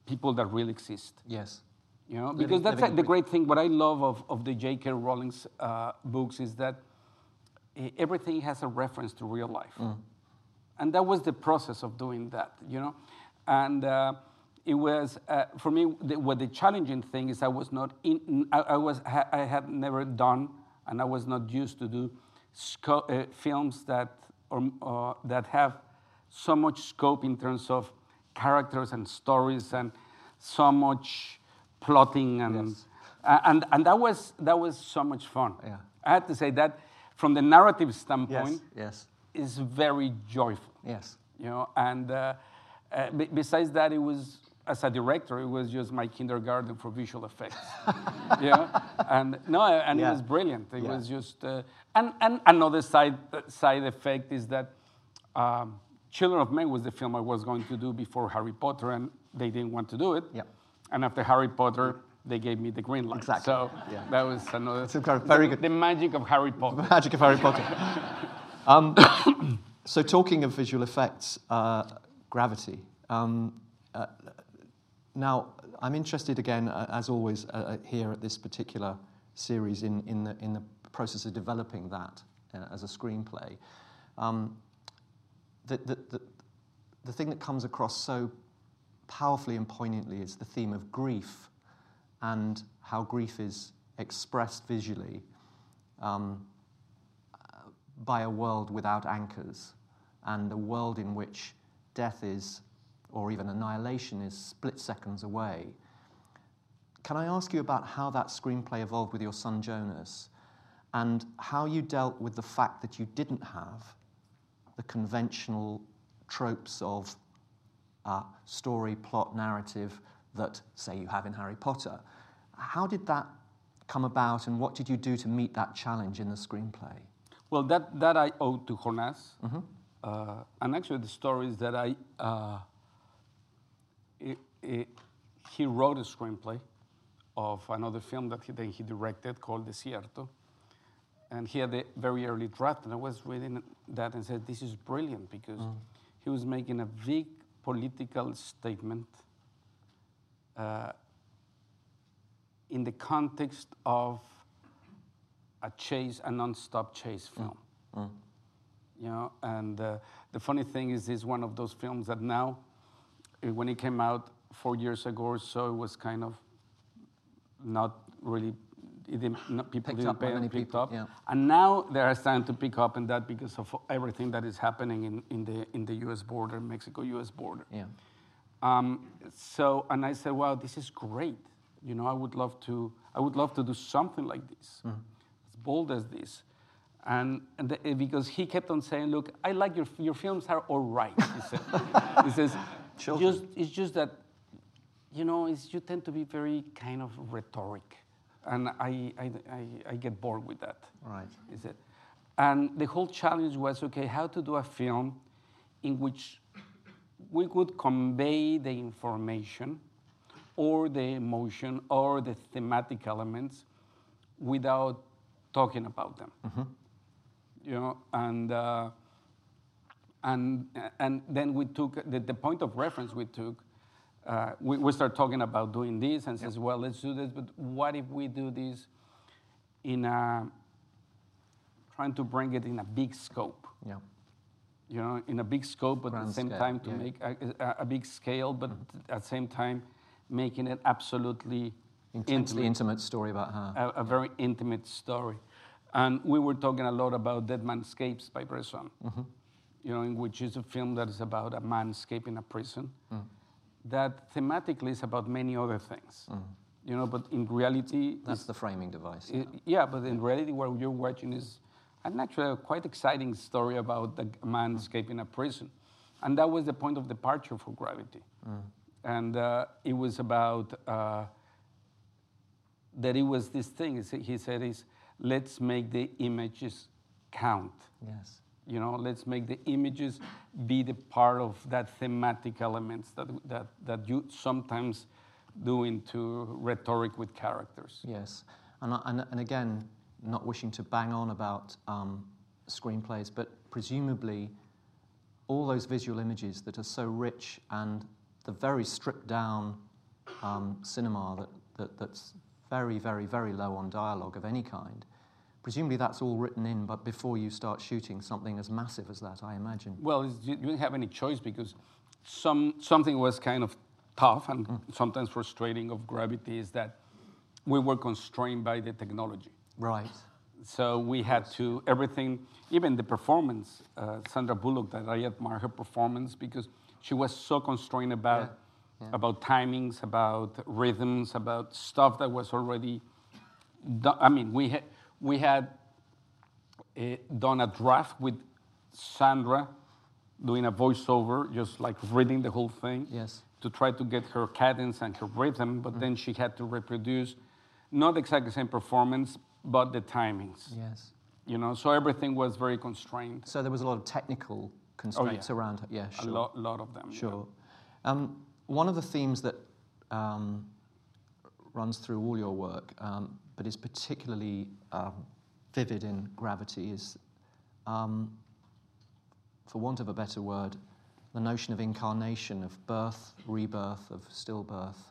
people that really exist. Yes. You know, Living- because that's living like the great thing. What I love of, of the J.K. Rowling's uh, books is that eh, everything has a reference to real life, Mm. And that was the process of doing that. You know, and uh, it was uh, for me the, what the challenging thing is I was not in. I, I was ha, I had never done, and I was not used to do sco- uh, films that or uh, that have so much scope in terms of characters and stories and so much plotting and Yes. and and that was that was so much fun. Yeah. I had to say that from the narrative standpoint Yes. Is very joyful. Yes. You know, and uh, uh, be- besides that, it was as a director, it was just my kindergarten for visual effects. yeah, and no, and Yeah. it was brilliant. It Yeah. was just, uh, and and another side side effect is that um, Children of Men was the film I was going to do before Harry Potter, and they didn't want to do it. Yeah. And after Harry Potter, they gave me the green light. Exactly. So Yeah. that was another. It's very the, good- The magic of Harry Potter. The magic of Harry Potter. um, so, talking of visual effects, uh, gravity. Um, uh, now, I'm interested again, uh, as always, uh, uh, here at this particular series in, in, the, in the process of developing that uh, as a screenplay. Um, the, the, the, the thing that comes across so powerfully and poignantly is the theme of grief and how grief is expressed visually um, by a world without anchors and a world in which death is, or even annihilation is, split seconds away. Can I ask you about how that screenplay evolved with your son Jonas and how you dealt with the fact that you didn't have the conventional tropes of uh, story, plot, narrative that, say, you have in Harry Potter? How did that come about and what did you do to meet that challenge in the screenplay? Well, that, that I owe to Jonas. Mm-hmm. Uh, and actually, the story is that I, uh, it, it, he wrote a screenplay of another film that he, then he directed called Desierto. And he had a very early draft, and I was reading that and said, This is brilliant because mm. he was making a big political statement uh, in the context of a chase, a non-stop chase film. Mm. Mm. You know, and uh, the funny thing is, it's one of those films that now, uh, when it came out four years ago or so, it was kind of not really. It didn't, not, people picked didn't up pay many picked people, up, yeah. and now they are starting to pick up in that because of everything that is happening in, in the in the U.S. border, Mexico-U.S. border. Yeah. Um, so, and I said, "Wow, this is great. You know, I would love to. I would love to do something like this, mm-hmm. Bold as this." And, and the, eh, because he kept on saying, "Look, I like your your films are all right." He said, "He says, just it's just that, you know, you tend to be very kind of rhetoric, and I I, I, I get bored with that." Right. He said, and the whole challenge was, okay, how to do a film in which we could convey the information or the emotion or the thematic elements without talking about them. Mm-hmm. You know, and uh, and and then we took the, the point of reference we took. Uh, we, we start talking about doing this and yep. says, well, let's do this, but what if we do this in a trying to bring it in a big scope? Yeah you know, in a big scope, but Grand at the same scale, time to yeah. make a, a, big scale, but mm-hmm. at the same time making it absolutely intensely intimate, intimate story about her. A, a, very intimate story, and we were talking a lot about Dead Man Escapes by Bresson, mm-hmm. you know, in which is a film that is about a man escaping a prison. Mm. That thematically is about many other things. Mm. You know, but in reality, that's the framing device. It, yeah, but in reality, what you're watching is and actually a quite exciting story about a man escaping a prison. And that was the point of departure for Gravity. Mm. And uh, it was about uh, that it was this thing, he said, is let's make the images count. Yes. You know, let's make the images be the part of that thematic elements that, that, that you sometimes do into rhetoric with characters. Yes. And, and, and again, not wishing to bang on about um, screenplays, but presumably all those visual images that are so rich and the very stripped down um, cinema that, that, that's very, very, very low on dialogue of any kind. Presumably that's all written in, but before you start shooting something as massive as that, I imagine. Well, you didn't have any choice because some, something was kind of tough and mm. sometimes frustrating of gravity is that we were constrained by the technology. Right. So we had to, everything, even the performance, uh, Sandra Bullock, that I admire her performance because she was so constrained about, yeah. Yeah. about timings, about rhythms, about stuff that was already done. I mean, we had, we had uh, done a draft with Sandra doing a voiceover, just like reading the whole thing. Yes. To try to get her cadence and her rhythm, but mm-hmm. then she had to reproduce not exactly the same performance, but the timings. Yes. You know, so everything was very constrained. So there was a lot of technical constraints oh, yeah. around it. Yeah, sure. A lot, lot of them. Sure. Yeah. Um, one of the themes that um, runs through all your work, um, but is particularly um, vivid in Gravity, is, um, for want of a better word, the notion of incarnation, of birth, rebirth, of stillbirth.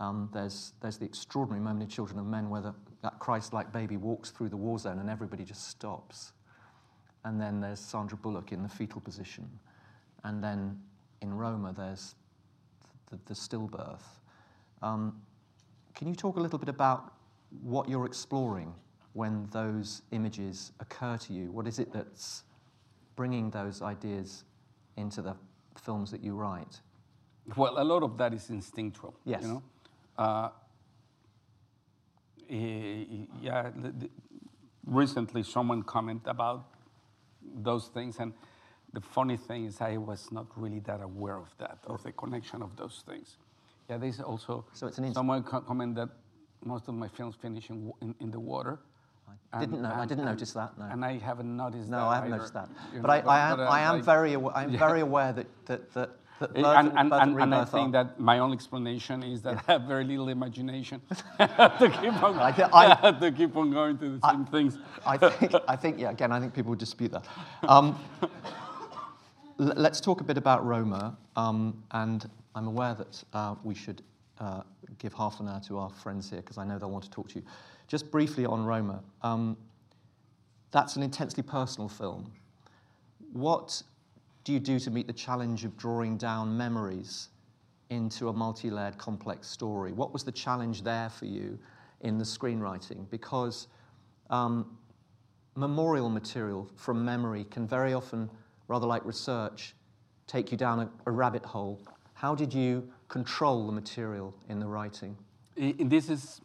Um, there's, there's the extraordinary moment in Children of Men where the, that Christ like baby walks through the war zone and everybody just stops. and then there's Sandra Bullock in the fetal position, and then in Roma there's the, the stillbirth. Um, can you talk a little bit about what you're exploring when those images occur to you? What is it that's bringing those ideas into the films that you write? Well, a lot of that is instinctual. Yes. You know? Uh, eh, yeah. recently, someone commented about those things, and the funny thing is, I was not really that aware of that, of the connection of those things. Yeah, there's also So it's an someone co- comment that most of my films finish in, in, in the water. I didn't know. I didn't and- notice that. No. And I haven't noticed that. I haven't either, noticed that. But know, I, I am, but, uh, I am like- very, awa- I'm Yeah. very aware that that that, and, and, and, and I think are- that my own explanation is that I have very little imagination to keep on I I- to keep on going to the same things. I think, I think, yeah, again, I think people would dispute that. Um, let's talk a bit about Roma, um, and I'm aware that uh, we should uh, give half an hour to our friends here because I know they'll want to talk to you. Just briefly on Roma, um, that's an intensely personal film. What do you do to meet the challenge of drawing down memories into a multi layered, complex story? What was the challenge there for you in the screenwriting? Because um, memorial material from memory can very often, rather like research, take you down a, a rabbit hole. How did you control the material in the writing? I- I- This is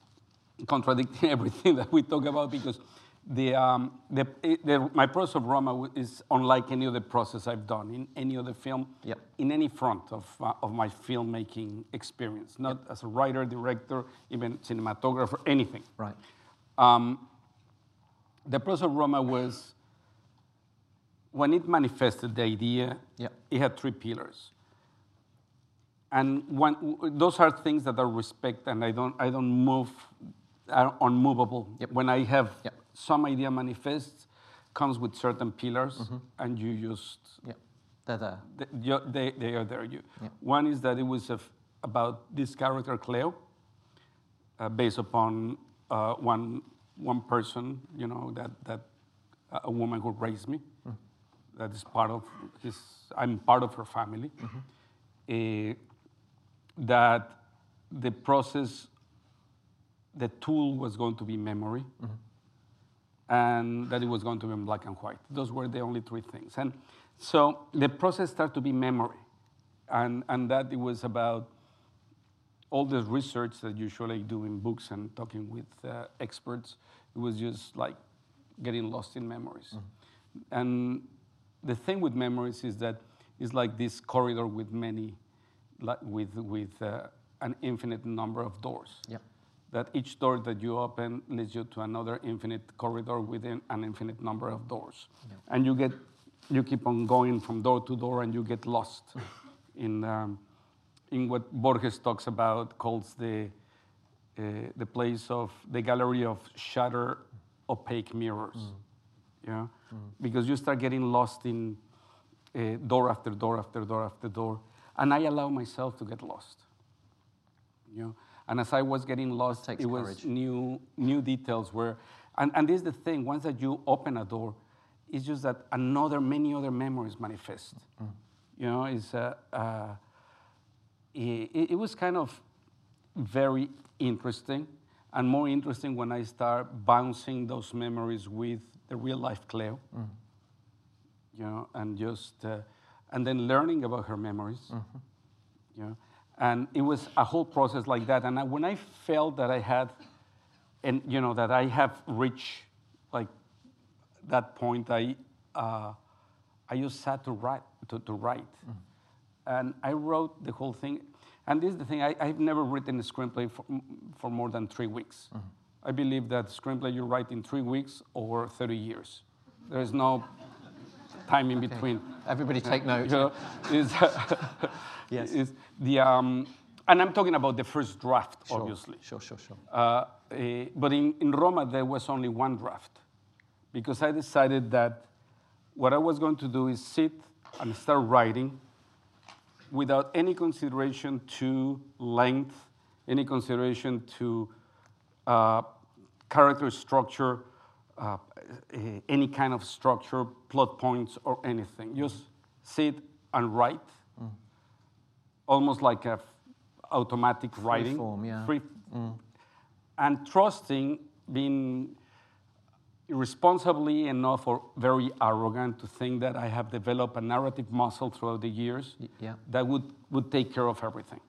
contradicting everything that we talk about because the, um, the, the, my process of Roma is unlike any other process I've done in any other film, Yep. in any front of, uh, of my filmmaking experience, not as a writer, director, even cinematographer, anything. Right. Um, the process of Roma was when it manifested the idea. Yep. It had three pillars, and one, those are things that are respect, and I don't I don't move, are unmovable. Yep. When I have Yep. some idea manifests, comes with certain pillars, Mm-hmm. and you just Yeah, they're there. th- they, they are there. You. Yeah. One is that it was f about this character Cleo, uh, based upon uh, one one person, you know, that that a woman who raised me. That is part of his. I'm part of her family. Eh, that the process, the tool was going to be memory and that it was going to be in black and white. Those were the only three things. And so the process started to be memory, and, and that it was about all this research that you usually do in books and talking with uh, experts. It was just like getting lost in memories. And the thing with memories is that it's like this corridor with many, with, with uh, an infinite number of doors that each door that you open leads you to another infinite corridor within an infinite number of doors. And you get, you keep on going from door to door and you get lost in, um, in what Borges talks about, calls the, uh, the place of, the gallery of shattered opaque mirrors. Yeah? Because you start getting lost in uh, door after door after door after door. And I allow myself to get lost you know. And as I was getting lost, Takes it was courage. new new details where, and, and this is the thing. Once that you open a door, it's just that another many other memories manifest. You know, it's uh, uh, it, it was kind of very interesting, and more interesting when I start bouncing those memories with the real life Cleo. You know, and just uh, and then learning about her memories, you know, and it was a whole process like that. And I, when I felt that I had, and you know, that I have reached like that point, I uh, I just sat to write to, to write, and I wrote the whole thing. And this is the thing: I, I've never written a screenplay for, for more than three weeks. I believe that screenplay you write in three weeks or 30 years. There is no time in between. Everybody take note. You know, is, Yes. is the, um, and I'm talking about the first draft, Sure, obviously. Sure, sure, sure. Uh, eh, but in, in Roma, there was only one draft because I decided that what I was going to do is sit and start writing without any consideration to length, any consideration to character structure, uh, eh, any kind of structure, plot points, or anything. Just sit and write, almost like a automatic writing. form, yeah. Free, and trusting being responsibly enough or very arrogant to think that I have developed a narrative muscle throughout the years yeah. that would, would take care of everything.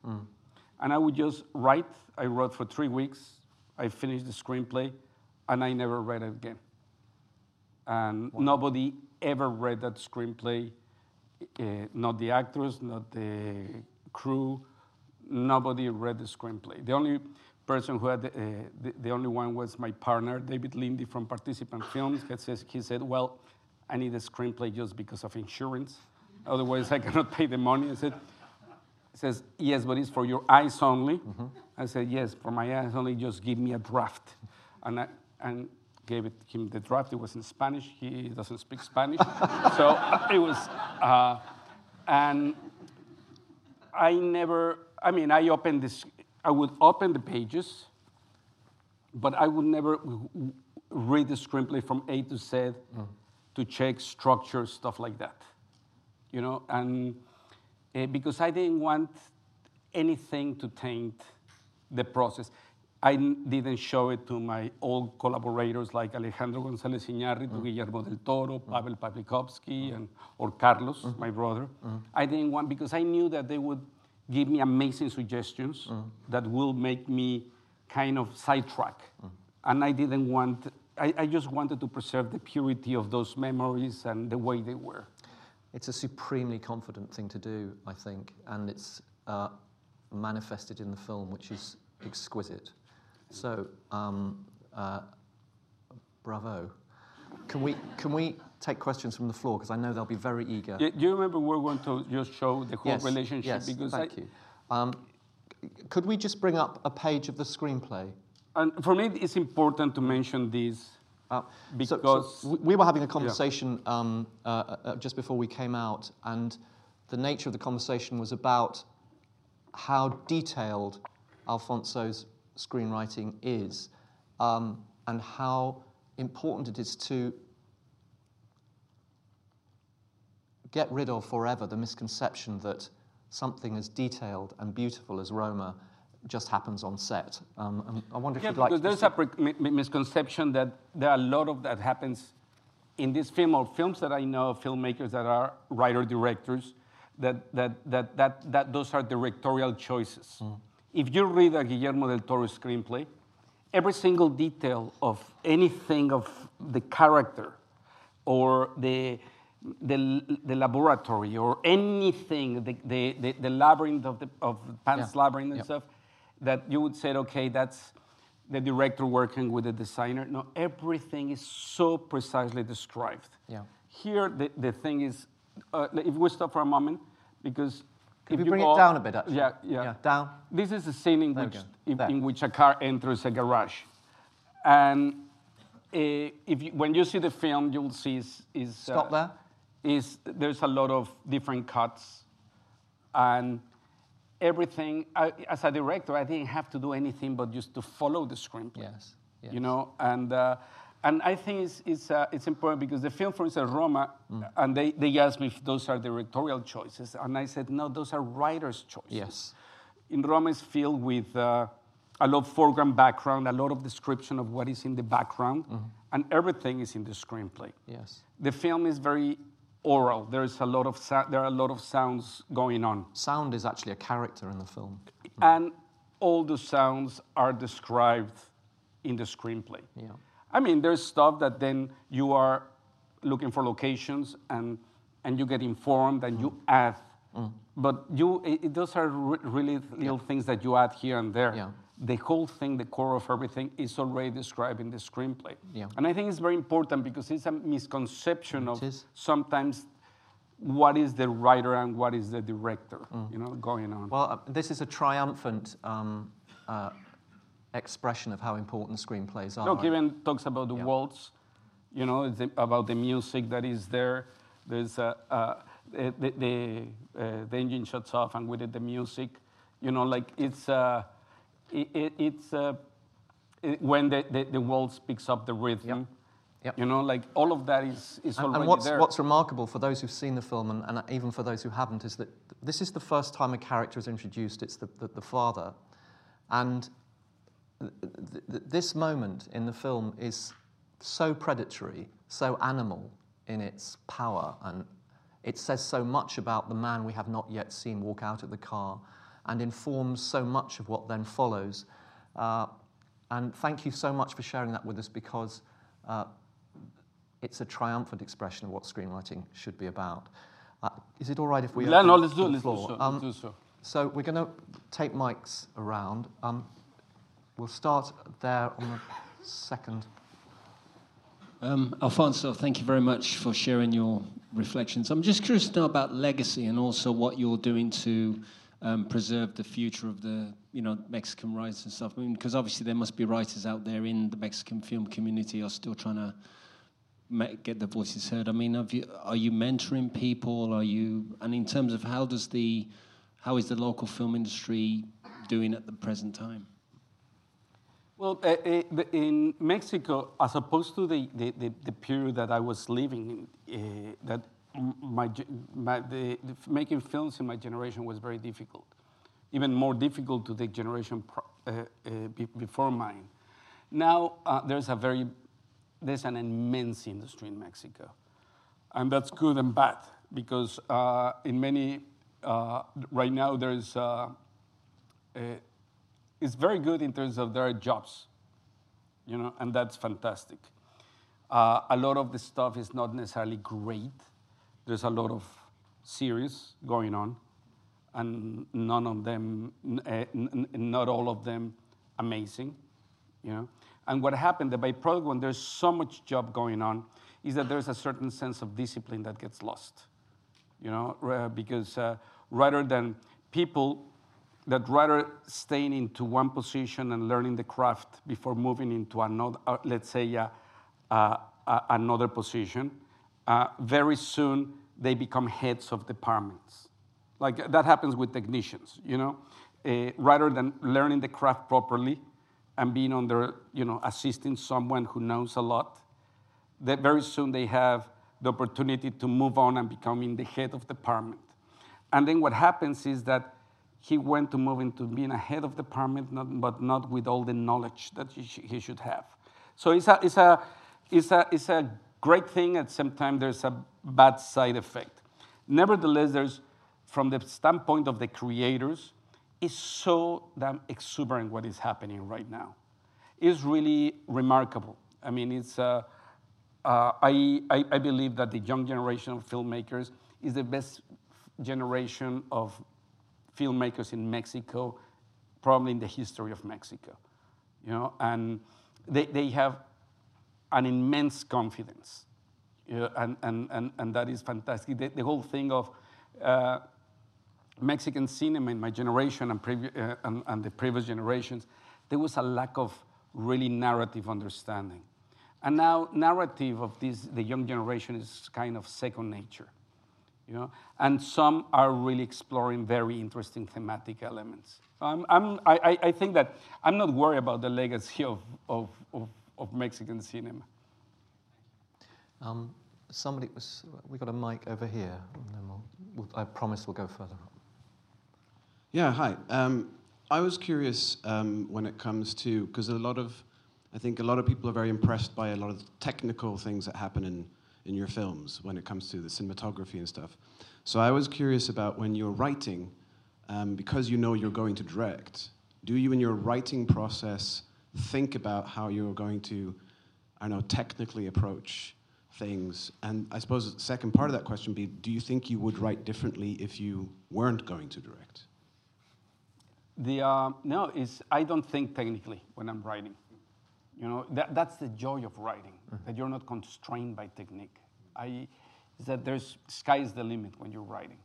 And I would just write. I wrote for three weeks. I finished the screenplay, and I never read it again. And nobody ever read that screenplay, uh, not the actors, not the crew, nobody read the screenplay. The only person who had, the, uh, the, the only one was my partner, David Linde from Participant Films. He, says, he said, well, I need a screenplay just because of insurance. Otherwise, I cannot pay the money. I said, says, yes, but it's for your eyes only. I said, yes, for my eyes only, just give me a draft. And I and gave it, him the draft. It was in Spanish. He doesn't speak Spanish. so it was, uh, and I never, I mean, I opened this, I would open the pages, but I would never read the screenplay from A to Z to check structure, stuff like that. You know, and uh, because I didn't want anything to taint the process. I didn't show it to my old collaborators like Alejandro González Iñárritu, mm-hmm. Guillermo del Toro, mm-hmm. Pavel Pawlikowski, mm-hmm. and, or Carlos, my brother. I didn't want, because I knew that they would give me amazing suggestions that will make me kind of sidetrack. And I didn't want, I, I just wanted to preserve the purity of those memories and the way they were. It's a supremely confident thing to do, I think, and it's uh, manifested in the film, which is exquisite. So, um, uh, bravo. Can we, can we take questions from the floor? Because I know they'll be very eager. Do you remember we're going to just show the whole Yes, relationship? yes, because thank I, you. Um, could we just bring up a page of the screenplay? And for me, it's important to mention this Uh, so- so because we- we were having a conversation um, uh, uh, just before we came out, and the nature of the conversation was about how detailed Alfonso's screenwriting is, um, and how important it is to get rid of forever the misconception that something as detailed and beautiful as Roma just happens on set. Um, I wonder if yeah, you'd like to there's a mi- mi- misconception that there are a lot of that happens in this film or films that I know of filmmakers that are writer directors that that that that, that those are directorial choices. Mm. If you read a Guillermo del Toro screenplay, every single detail of anything of the character or the the, the laboratory or anything, the, the, the, the labyrinth of the of Pan's Yeah. labyrinth and Yeah. stuff, that you would say, okay, that's the director working with the designer. No, everything is so precisely described. Yeah. Here, the, the thing is, uh, if we stop for a moment, because if we you bring go it down a bit, actually? Yeah, yeah. Yeah, down. This is a scene in There which, in, in which a car enters a garage. And uh, if you, when you see the film, you'll see is, is Stop there. is there's a lot of different cuts and everything I, as a director i didn't have to do anything but just to follow the screenplay Yes, yes. you know and uh, and i think it's, it's, uh, it's important because the film for instance roma Mm. and they, they asked me if those are directorial choices and i said no those are writers choices Yes. in Roma is filled with uh, a lot of foreground background, a lot of description of what is in the background, Mm-hmm. and everything is in the screenplay. Yes. The film is very oral. There's a lot of there are a lot of sounds going on, Sound is actually a character in the film. Hmm. and all the sounds are described in the screenplay. Yeah. I mean, there's stuff that then you are looking for locations and and you get informed and you hmm. add. Hmm. But you, it, those are re- really little things that you add here and there. Yeah. The whole thing, the core of everything, is already described in the screenplay. Yeah. And I think it's very important because it's a misconception of is. sometimes what is the writer and what is the director, you know, going on. Well, uh, this is a triumphant um, uh, expression of how important screenplays are. Look, even talks about the Yeah. waltz, you know, it's about the music that is there. There's a, uh, the, the, uh, the engine shuts off and with it the music, you know, like it's, uh, it, it, it's uh, when the, the, the waltz picks up the rhythm. Yep. You know, like all of that is, is And, already and what's, there. what's remarkable for those who've seen the film, and, and even for those who haven't, is that this is the first time a character is introduced. It's the, the, the father. And th- th- this moment in the film is so predatory, so animal in its power, and it says so much about the man we have not yet seen walk out of the car and informs so much of what then follows. Uh, and thank you so much for sharing that with us because uh, it's a triumphant expression of what screenwriting should be about. Uh, is it all right if we Yeah, open no, let's do, the let's do so. Um, let's do so. so we're going to take mics around. Um, we'll start there on the second. Um, Alfonso, thank you very much for sharing your reflections. I'm just curious to know about legacy and also what you're doing to um, preserve the future of the, you know, Mexican writers and stuff. I mean, because obviously there must be writers out there in the Mexican film community who are still trying to get their voices heard. I mean, you, are you mentoring people? Are you, and in terms of how does the, how is the local film industry doing at the present time? Well, uh, in Mexico, as opposed to the, the, the, the period that I was living in, uh, that my, my, the, the making films in my generation was very difficult, even more difficult to the generation pro, uh, uh, be, before mine. Now uh, there's a very, there's an immense industry in Mexico, and that's good and bad because uh, in many uh, right now there's. Uh, it's very good in terms of there are jobs, you know, and that's fantastic. A lot of the stuff is not necessarily great. There's a lot of series going on, and none of them, eh, not all of them, amazing, you know. And what happened, the byproduct when there's so much job going on, is that there's a certain sense of discipline that gets lost you know, because uh, rather than people that rather staying into one position and learning the craft before moving into another, uh, let's say, uh, uh, another position, uh, very soon they become heads of departments. Like that happens with technicians, you know, uh, rather than learning the craft properly and being under, you know, assisting someone who knows a lot that very soon they have the opportunity to move on and becoming the head of department. And then what happens is that he went to move into being a head of department, not, but not with all the knowledge that he, sh- he should have. So it's a, it's, a, it's, a, it's a great thing, at the same time there's a bad side effect. Nevertheless, there's, from the standpoint of the creators, it's so damn exuberant what is happening right now. It's really remarkable. I mean, it's, uh, uh, I, I, I believe that the young generation of filmmakers is the best generation of filmmakers in Mexico, probably in the history of Mexico. You know, and they, they have an immense confidence. And, and, and, and that is fantastic. The, the whole thing of uh, Mexican cinema in my generation and, previ- uh, and, and the previous generations, there was a lack of really narrative understanding. And now, narrative of this, the young generation is kind of second nature, you know. And some are really exploring very interesting thematic elements. I'm, I'm, I, I- I think that I'm not worried about the legacy of, of, of, of Mexican cinema. Um, somebody was. We got a mic over here, and then we'll, we'll, I promise we'll go further up. Yeah, hi. Um, I was curious um, when it comes to because a lot of, I think a lot of people are very impressed by a lot of the technical things that happen in in your films when it comes to the cinematography and stuff. So I was curious about when you're writing, um, because you know you're going to direct. Do you, in your writing process, think about how you're going to, I don't know, technically approach things? And I suppose the second part of that question would be: Do you think you would write differently if you weren't going to direct? The, uh, no, is I don't think technically when I'm writing. You know, that, that's the joy of writing, that you're not constrained by technique. I, is that there's, sky is the limit when you're writing.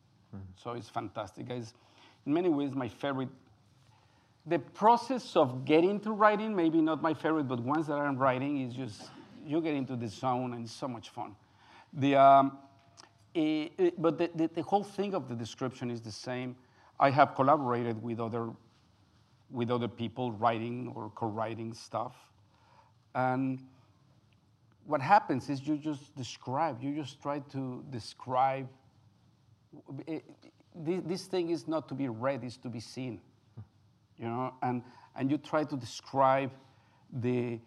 So it's fantastic. It's, in many ways, my favorite. The process of getting to writing, maybe not my favorite, but once that I'm writing, is just, you get into the zone and it's so much fun. The, um, Eh, eh, but the, the, the whole thing of the description is the same. I have collaborated with other, with other people writing or co-writing stuff. And what happens is you just describe, you just try to describe. It, this, this thing is not to be read, it's to be seen. You know, and, and you try to describe the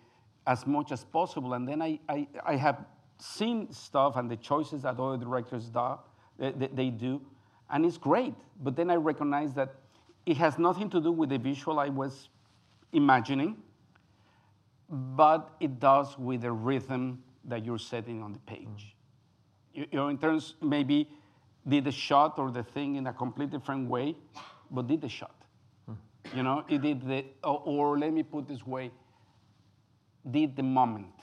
as much as possible. And then I, I, I have seen stuff and the choices that other directors do, they, they do, and it's great. But then I recognize that it has nothing to do with the visual I was imagining, but it does with the rhythm that you're setting on the page. Mm-hmm. You, you know, in terms maybe did the shot or the thing in a completely different way, but did the shot. You know, it did the, or, or let me put this way, did the moment.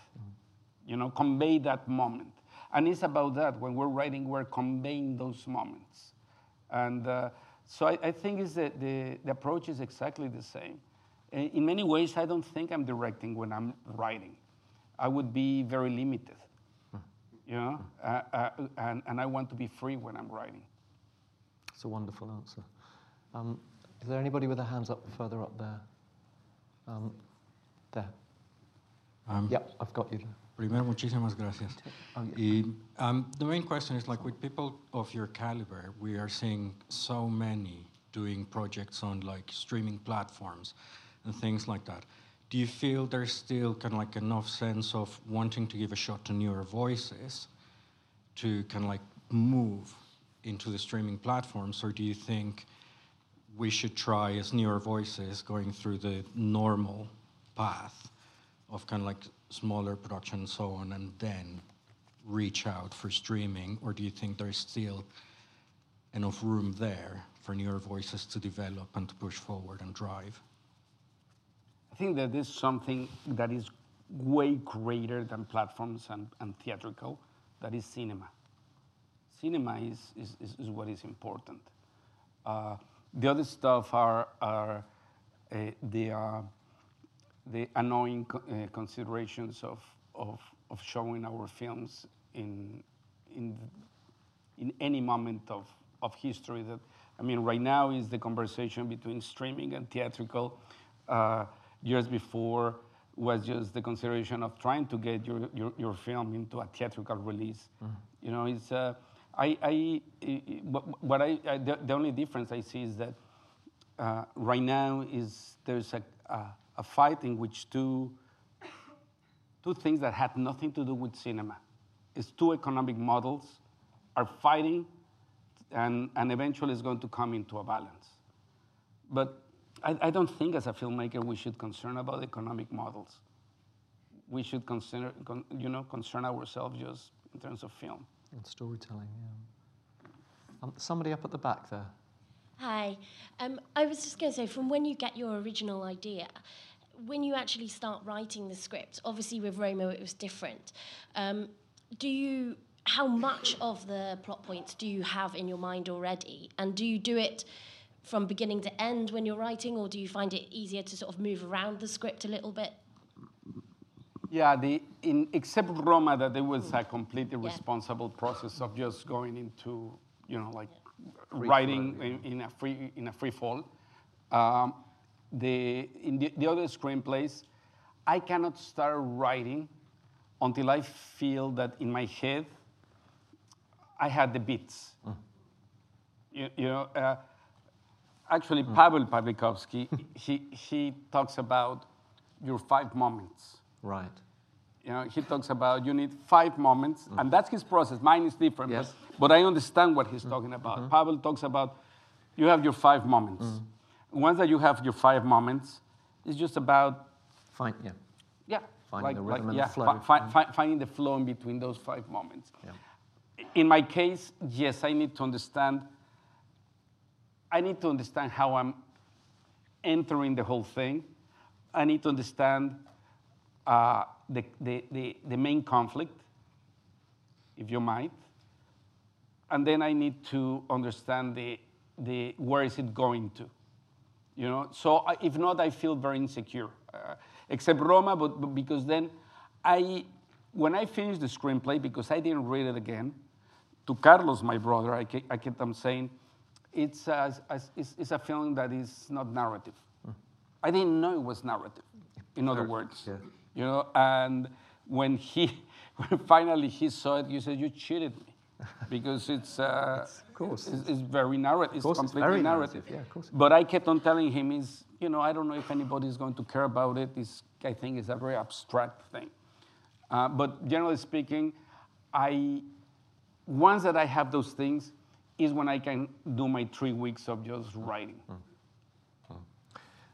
You know, convey that moment. And it's about that. When we're writing, we're conveying those moments. And uh, so I, I think is that the, the approach is exactly the same. In in many ways, I don't think I'm directing when I'm writing. I would be very limited, you know, uh, uh, and, and I want to be free when I'm writing. It's a wonderful answer. Um, is there anybody with their hands up further up there? Um, there. Um, Yep, I've got you. Primero, muchísimas gracias. Oh, yeah. Y, um, the main question is like with people of your caliber, we are seeing so many doing projects on like streaming platforms and things like that. Do you feel there's still kind of like enough sense of wanting to give a shot to newer voices to kind of like move into the streaming platforms, or do you think we should try as newer voices going through the normal path of kind of like smaller production and so on, and then reach out for streaming, or do you think there's still enough room there for newer voices to develop and to push forward and drive? I think that there's something that is way greater than platforms and, and theatrical, that is cinema. Cinema is, is, is, is what is important. Uh, the other stuff are, are uh, the, uh, the annoying co- uh, considerations of, of, of showing our films in, in, in any moment of, of history that i mean right now is the conversation between streaming and theatrical uh, years before was just the consideration of trying to get your, your, your film into a theatrical release. You know it's uh, I, I, what I, I the, only difference I see is that uh, right now is there's a, a, a fight in which two two things that had nothing to do with cinema. It's two economic models are fighting, and, and eventually it's going to come into a balance. But I, I don't think as a filmmaker we should concern about economic models. We should consider, con, you know, concern ourselves just in terms of film. And storytelling, yeah. Um, somebody up at the back there. Hi. Um, I was just going to say, from when you get your original idea, when you actually start writing the script, obviously with Roma it was different. Um, do you, how much of the plot points do you have in your mind already? And do you do it from beginning to end when you're writing, or do you find it easier to sort of move around the script a little bit? Yeah, the, in, except Roma, that it was a completely responsible process of just going into, you know, like writing in, in a free in a free fall. Um, the in the, the other screenplays, I cannot start writing until I feel that in my head I had the beats. You, you know, uh, actually, Pavel Pawlikowski, he, he talks about your five moments. Right. You know, he talks about you need five moments, mm-hmm. and that's his process. Mine is different, Yes. but, but I understand what he's mm-hmm. talking about. Mm-hmm. Pavel talks about you have your five moments. Once that you have your five moments, it's just about Fine, yeah. yeah, Finding like, the like, rhythm and the flow. fi- fi- finding the flow in between those five moments. Yeah. In my case, yes, I need to understand. I need to understand how I'm entering the whole thing. I need to understand uh, the, the, the, the main conflict, if you might. And then I need to understand the, the where is it going to. You know, so I, if not, I feel very insecure. Uh, except Roma, but, but because then I, when I finished the screenplay, because I didn't read it again, to Carlos, my brother, I, ke- I kept on saying, it's a, it's, it's a film that is not narrative. I didn't know it was narrative, in other words. yeah. You know, and when he, when finally he saw it, you said, you cheated me. Because it's, uh, of course. it's, it's very narrative. It's it's completely very narrative. narrative, yeah, of course. But I kept on telling him, is you know, I don't know if anybody's going to care about it. It's, I think it's a very abstract thing. Uh, but generally speaking, I once that I have those things is when I can do my three weeks of just writing.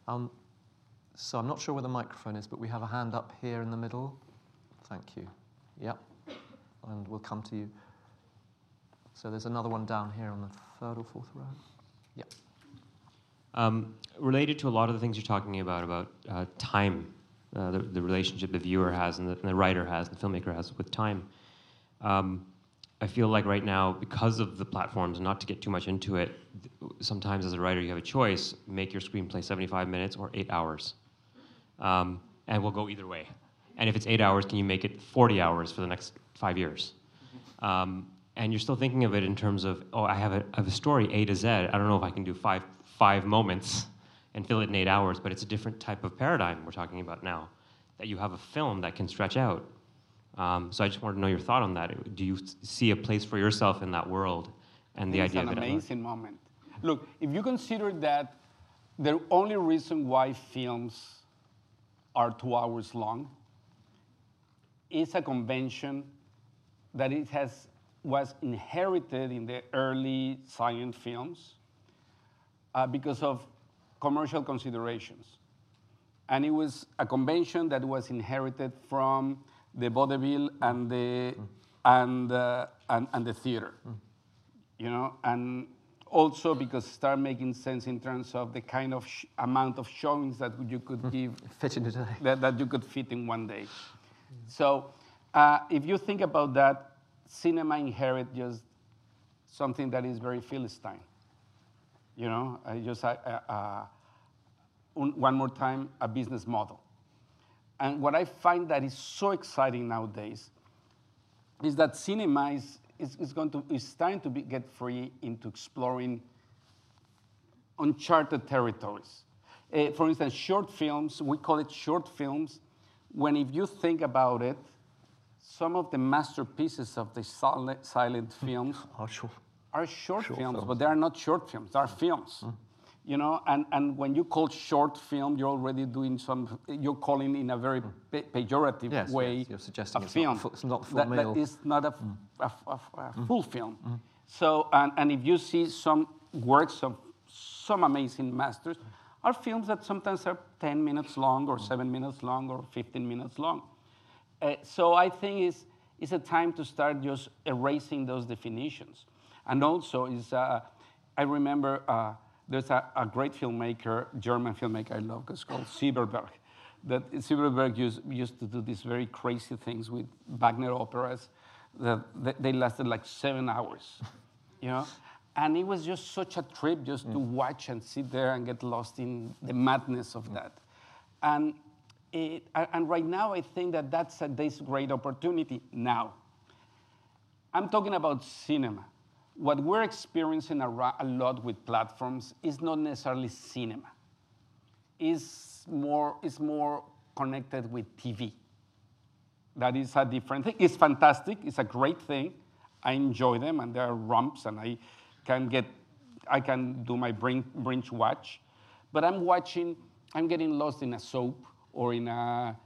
Um, so I'm not sure where the microphone is, but we have a hand up here in the middle. Thank you. Yep. And we'll come to you. So there's another one down here on the third or fourth row. Yep. Um, related to a lot of the things you're talking about, about uh, time, uh, the, the relationship the viewer has and the, and the writer has and the filmmaker has with time. Um, I feel like right now, because of the platforms, not to get too much into it, th- sometimes as a writer you have a choice: make your screenplay 75 minutes or eight hours, um, and we'll go either way. And if it's eight hours, can you make it 40 hours for the next five years? Um, and you're still thinking of it in terms of, oh, I have a, I have a story A to Z. I don't know if I can do five five moments and fill it in eight hours, but it's a different type of paradigm we're talking about now. That you have a film that can stretch out. Um, so I just wanted to know your thought on that. Do you see a place for yourself in that world and the it's idea an of it? amazing moment. Look, if you consider that the only reason why films are two hours long. Is a convention that it has was inherited in the early silent films uh, because of commercial considerations. And it was a convention that was inherited from the vaudeville and the, and, uh, and, and the theater you know, and also because start making sense in terms of the kind of sh- amount of showings that you could give Fit today. that, that you could fit in one day. So uh, if you think about that, cinema inherit just something that is very Philistine. You know, I just uh, uh, un- one more time a business model. And what I find that is so exciting nowadays is that cinema is, is, is going to is starting to be, get free into exploring uncharted territories. Uh, for instance, short films, we call it short films, when if you think about it, some of the masterpieces of the silent, silent films Oh, sure. are short, Short films, films. but they are not short films, they are films. You know, and, and when you call short film, you're already doing some, you're calling in a very pe- pejorative Yes, way yes, you're suggesting a it's film. fu- it's not full that. That is not a full film. So, and, and if you see some works of some amazing masters, are films that sometimes are 10 minutes long or 7 minutes long or 15 minutes long. Uh, so I think it's, it's a time to start just erasing those definitions. And also, is, uh, I remember uh, there's a, a great filmmaker, German filmmaker I love, it's called Syberberg. That Syberberg used, used to do these very crazy things with Wagner operas that they lasted like seven hours, you know? And it was just such a trip just to mm. watch and sit there and get lost in the madness of mm. that. And, it, and and right now, I think that that's a this great opportunity now. I'm talking about cinema. What we're experiencing a, lot with platforms is not necessarily cinema. It's more, it's more connected with TV. That is a different thing. It's fantastic. It's a great thing. I enjoy them, and there are romps, and I can get, I can do my binge watch. But I'm watching, I'm getting lost in a soap or in a,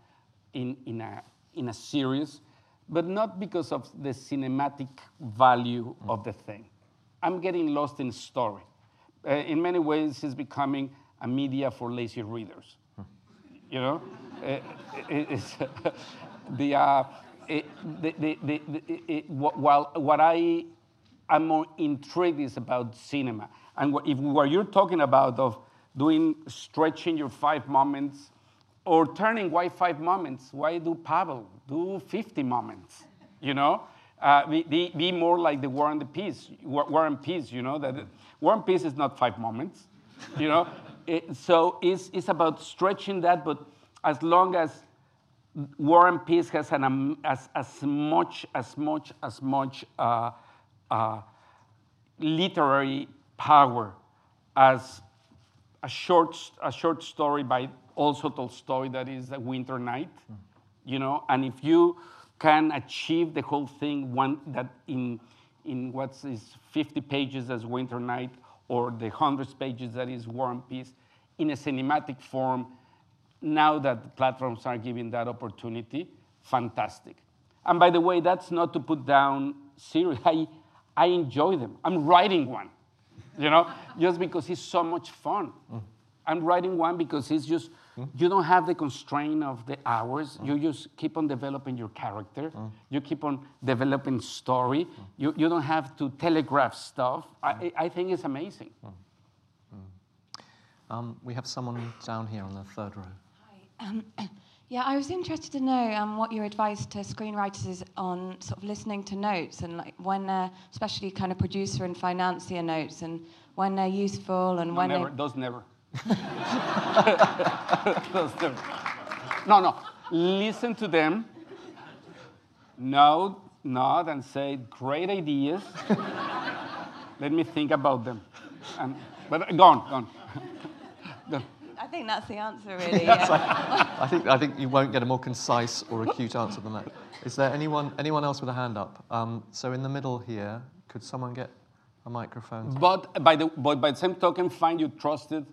in, in a, in a series, but not because of the cinematic value of the thing. I'm getting lost in story. Uh, in many ways, it's becoming a media for lazy readers you know Uh, it- it's the, uh, it, the, the, the, it, while what i am more intrigued is about cinema and what, if what you're talking about of doing stretching your five moments or turning why five moments why do pavel do 50 moments you know? Uh, be, be, more like the war and the peace war, war and peace you know that war and peace is not five moments you know? It- so it's, it's about stretching that but as long as war and peace has an, um, as, as much as much as much uh, uh, literary power as a short, a short story by also Tolstoy that is a Winter Night. you know. And if you can achieve the whole thing one that in in what's 50 pages as Winter Night or the hundreds pages that is War and Peace in a cinematic form, now that platforms are giving that opportunity, fantastic. And by the way, that's not to put down series. I, I enjoy them. I'm writing one, you know, just because it's so much fun. Mm. I'm writing one because it's just, you don't have the constraint of the hours. You just keep on developing your character. You keep on developing story. You, you don't have to telegraph stuff. I, I think it's amazing. Um, we have someone down here on the third row. Um, yeah, I was interested to know um, what your advice to screenwriters is on sort of listening to notes and like when they're, especially kind of producer and financier notes, and when they're useful and No, when never. they. Those never. Those never. No, no. Listen to them. Nod, nod, and say, "Great ideas." Let me think about them. And, but go on, go on. I think that's the answer, really. Yeah. I think, I think you won't get a more concise or acute answer than that. Is there anyone, anyone else with a hand up? Um, so in the middle here, could someone get a microphone? But by the but by the same token, find you trusted,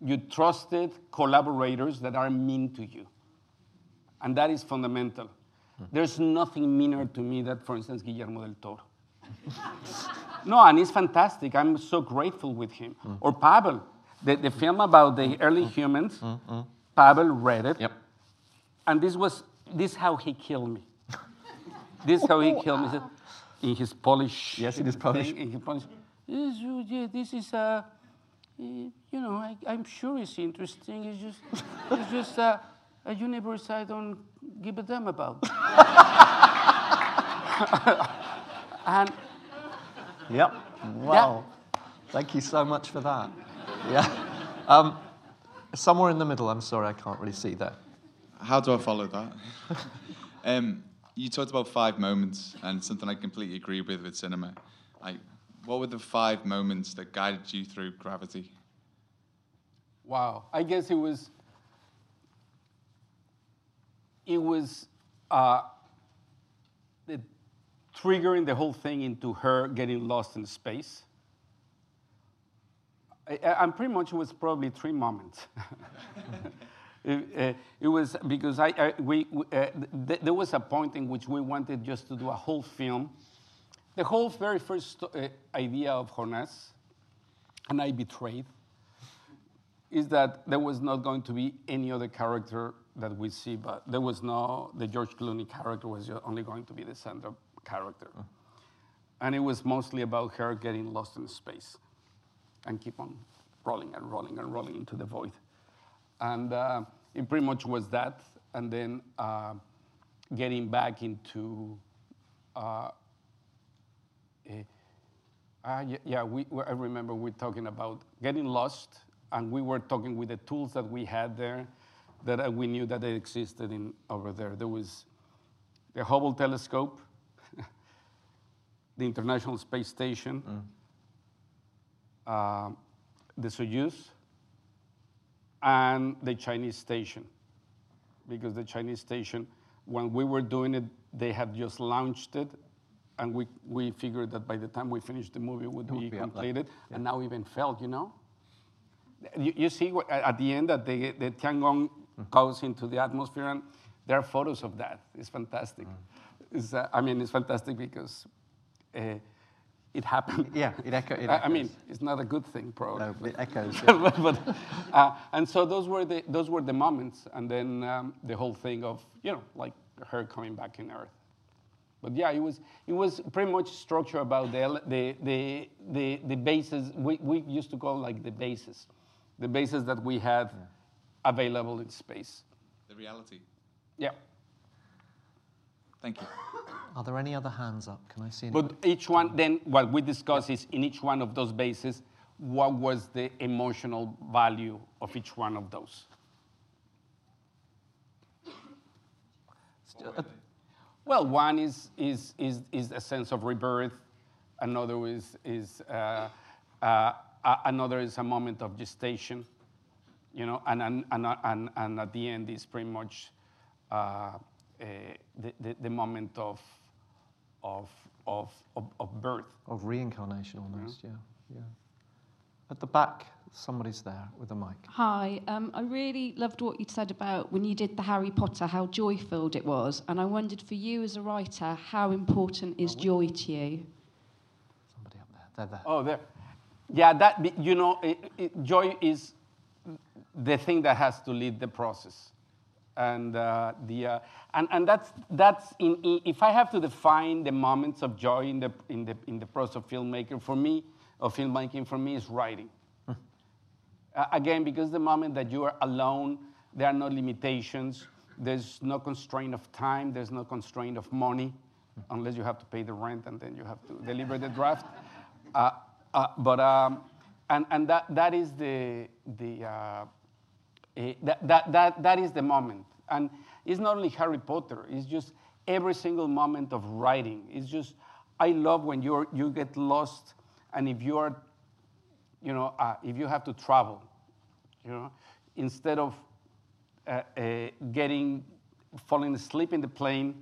you trusted collaborators that are mean to you, and that is fundamental. There's nothing meaner to me than, for instance, Guillermo del Toro. no, and it's fantastic. I'm so grateful with him. Mm. Or Pavel, the, the film about the early mm. humans. Mm, Pavel read it, Yep. and this was this how he killed me. this how he killed me. In his Polish. Yes, in his Polish. thing, in his Polish. This, is a uh, you know, I, I'm sure it's interesting. It's just, it's just uh, a universe I don't give a damn about. and Yep. Wow. Thank you so much for that. Yeah. Um, somewhere in the middle, I'm sorry, I can't really see that. How do I follow that? um, you talked about five moments, and something I completely agree with with cinema. Like, what were the five moments that guided you through Gravity? Wow. I guess it was. It was uh, triggering the whole thing into her getting lost in space. I, I'm pretty much it was probably three moments. it, uh, it was because I, I we, we, uh, th- there was a point in which we wanted just to do a whole film. The whole very first uh, idea of Jonas, and I betrayed is that there was not going to be any other character that we see, but there was no, the George Clooney character was only going to be the center character. And it was mostly about her getting lost in space and keep on rolling and rolling and rolling into the void. And uh, it pretty much was that. And then uh, getting back into uh, Ah, yeah, yeah we, we- I remember we are talking about getting lost, and we were talking with the tools that we had there, that uh, we knew that they existed in over there. There was the Hubble telescope, the International Space Station, uh, the Soyuz, and the Chinese station. Because the Chinese station, when we were doing it, they had just launched it, and we, we figured that by the time we finished the movie, it would be, be up there. completed. And now even felt, you know? You, you see what, at the end that the, the Tiangong goes into the atmosphere, and there are photos of that. It's fantastic. It's, uh, I mean, it's fantastic because uh, it happened. Yeah, it echo- it I, I mean, it's not a good thing, probably. No, but- it echoes. but, but, uh, and so those were the those were the moments, and then um, the whole thing of you know like her coming back in Earth. But yeah, it was it was pretty much structure about the the the the, the bases we, we used to call like the bases, the bases that we had available in space. The reality. Yeah. Thank you. Are there any other hands up? Can I see any? But each one, then what we discuss is in each one of those bases, what was the emotional value of each one of those? Uh, Uh, Well, one is, is, is, is a sense of rebirth. Another is, is uh, uh, a- another is a moment of gestation, you know, and, and, and, and, at the end is pretty much uh, the, the, the moment of, of, of, of, of birth. Of reincarnation almost, yeah. yeah. At the back, somebody's there with a mic. Hi, um, I really loved what you said about when you did the Harry Potter, how joy filled it was. And I wondered for you as a writer, how important is joy to you? Somebody up there. They're there. Oh, there. Yeah, that, you know, it, it, joy is the thing that has to lead the process. And, uh, the, uh, and, and that's, that's in, in, if I have to define the moments of joy in the, in the, in the process of filmmaker, for me, of filmmaking, for me, is writing. Uh, again, because the moment that you are alone, there are no limitations. There's no constraint of time. There's no constraint of money, unless you have to pay the rent and then you have to deliver the draft. Uh, uh, but um, and and that that is the the uh, eh, that, that that that is the moment. And it's not only Harry Potter. It's just every single moment of writing. It's just I love when you you get lost, and if you are, you know, uh, if you have to travel, you know, instead of uh, uh, getting falling asleep in the plane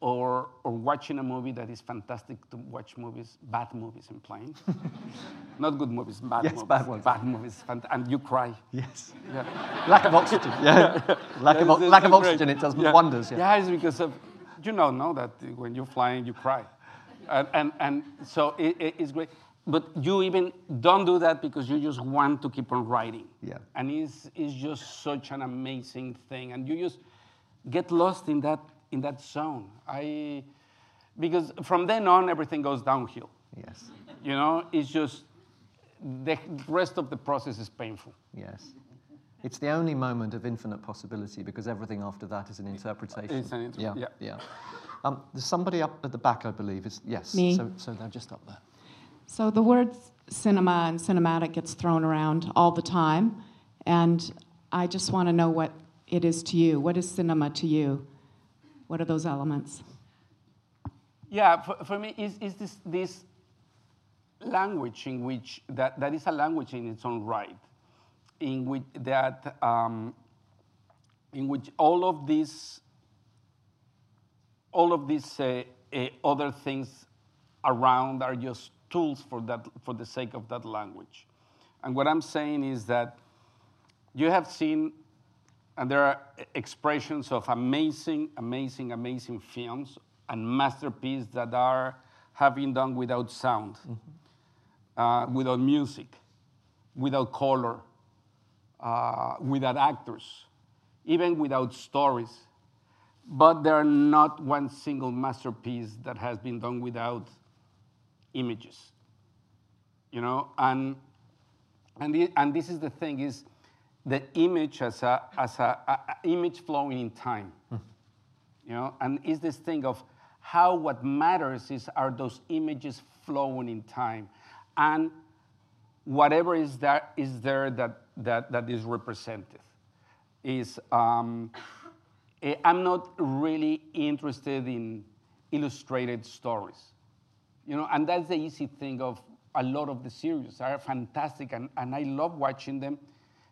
or, or watching a movie that is fantastic to watch movies, bad movies in plane. Not good movies, bad Yes, movies. bad ones. Bad movies, and you cry. Yes. Yeah. Lack of oxygen. Yeah. lack of, Yes, o- it's lack of great. oxygen, it does Yeah. wonders. Yeah. yeah, it's because of, you know, know that when you're flying, you cry. And, and, and so it, it- it's great. But you even don't do that because you just want to keep on writing. Yeah. And it's, it's just such an amazing thing. And you just get lost in that, in that zone. I, because from then on, everything goes downhill. Yes. You know, it's just the rest of the process is painful. Yes. It's the only moment of infinite possibility because everything after that is an interpretation. It's an inter- yeah. yeah. yeah. Um, there's somebody up at the back, I believe. Is yes. Me. So, so they're just up there. So the word cinema and cinematic gets thrown around all the time, and I just want to know what it is to you. What is cinema to you? What are those elements? Yeah, for, for me, is, is this, this language in which, that, that is a language in its own right, in which that, um, in which all of these, all of these uh, uh, other things around are just tools for that, for the sake of that language. And what I'm saying is that you have seen, and there are expressions of amazing, amazing, amazing films and masterpieces that are have been done without sound, uh, without music, without color, uh, without actors, even without stories. But there are not one single masterpiece that has been done without images. You know, and and, the, and this is the thing is the image as a as a, a- image flowing in time. You know, and is this thing of how what matters is are those images flowing in time, and whatever is that is there that that that is represented is. Um, eh, I'm not really interested in illustrated stories you know and that's the easy thing of a lot of the series. Are fantastic and, and i love watching them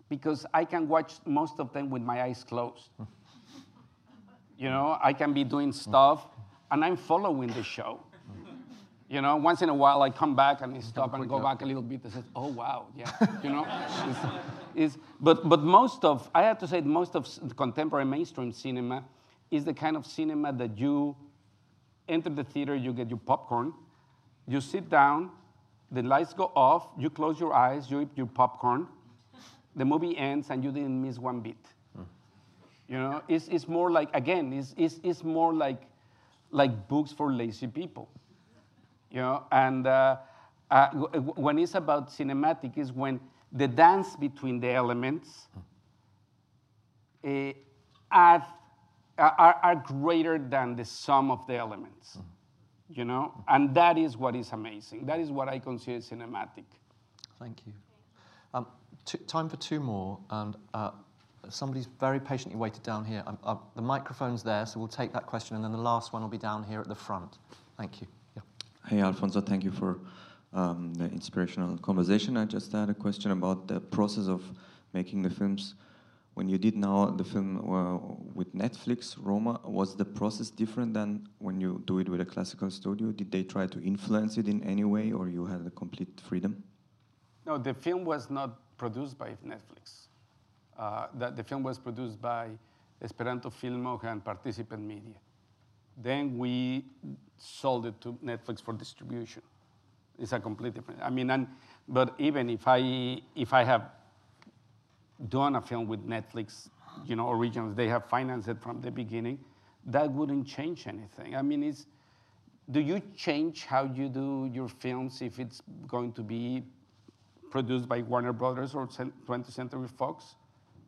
because i can watch most of them with my eyes closed. You know i can be doing stuff and i'm following the show. You know once in a while i come back and I stop and go back a little bit and say oh wow yeah. You know it's, it's, but, but most of i have to say most of contemporary mainstream cinema is the kind of cinema that you enter the theater, you get your popcorn, you sit down, the lights go off, you close your eyes, you eat your popcorn, the movie ends, and you didn't miss one beat. You know, it's, it's more like, again, it's, it's, it's more like, like books for lazy people. You know, and uh, uh, when it's about cinematic, is when the dance between the elements eh, add, are, are greater than the sum of the elements. You know, and that is what is amazing. That is what I consider cinematic. Thank you. Um, two, time for two more, and uh, somebody's very patiently waited down here. Um, uh, the microphone's there, so we'll take that question, and then the last one will be down here at the front. Thank you. Yeah. Hey, Alfonso, thank you for um, the inspirational conversation. I just had a question about the process of making the films. When you did now the film uh, with Netflix, Roma, was the process different than when you do it with a classical studio? Did they try to influence it in any way, or you had a complete freedom? No, the film was not produced by Netflix. Uh, the, the film was produced by Esperanto Filmoj and Participant Media. Then we sold it to Netflix for distribution. It's a complete different. I mean, and, but even if I if I have done a film with Netflix, you know, originals, they have financed it from the beginning, that wouldn't change anything. I mean, it's, do you change how you do your films if it's going to be produced by Warner Brothers or 20th Century Fox?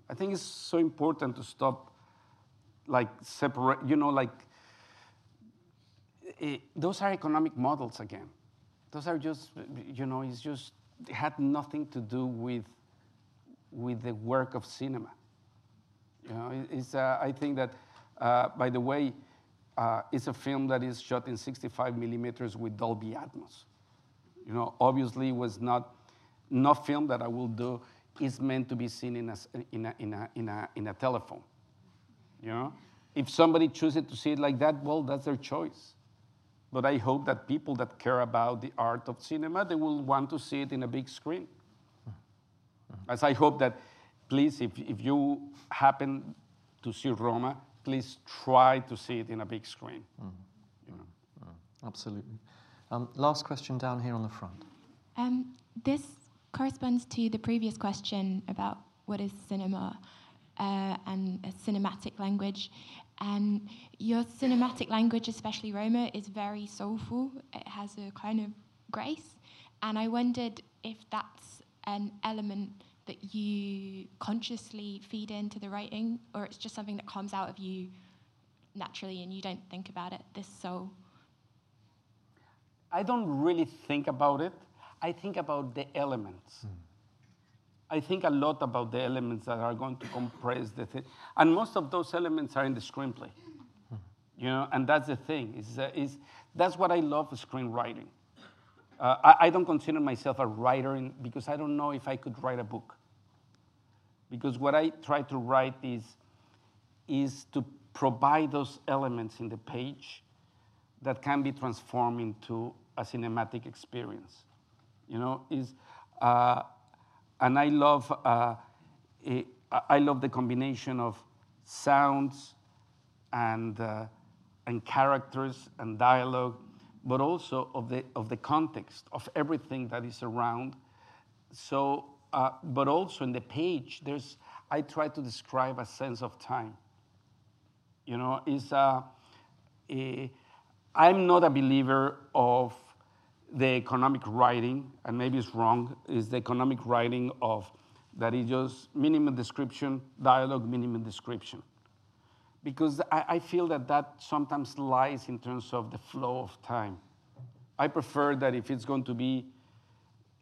I think it's so important to stop, like, separate, you know, like, it, those are economic models again. Those are just, you know, it's just, it had nothing to do with with the work of cinema. You know, it's, uh, I think that, uh, by the way, uh, it's a film that is shot in 65 millimeters with Dolby Atmos. You know, obviously, was not no film that I will do is meant to be seen in a, in a, in a, in a, in a telephone. You know, if somebody chooses to see it like that, well, that's their choice. But I hope that people that care about the art of cinema, they will want to see it in a big screen. As I hope that, please, if, if you happen to see Roma, please try to see it in a big screen. Mm. You know. mm. Absolutely. Um, last question down here on the front. Um, this corresponds to the previous question about what is cinema uh, and a cinematic language. And your cinematic language, especially Roma, is very soulful. It has a kind of grace. And I wondered if that's an element that you consciously feed into the writing, or it's just something that comes out of you naturally and you don't think about it, this soul? I don't really think about it. I think about the elements. Mm. I think a lot about the elements that are going to compress the thing. And most of those elements are in the screenplay. Mm. You know, and that's the thing. Is, uh, is, that's what I love screenwriting. Uh, I, I, don't consider myself a writer in, because I don't know if I could write a book because what I try to write is, is to provide those elements in the page that can be transformed into a cinematic experience. You know, is uh, and I love uh, it, I love the combination of sounds and uh, and characters and dialogue, but also of the of the context of everything that is around. So uh, but also in the page, there's, I try to describe a sense of time. You know, is uh, a, I'm not a believer of the economic writing, and maybe it's wrong, is the economic writing of that is just minimum description, dialogue, minimum description. Because I, I feel that that sometimes lies in terms of the flow of time. I prefer that if it's going to be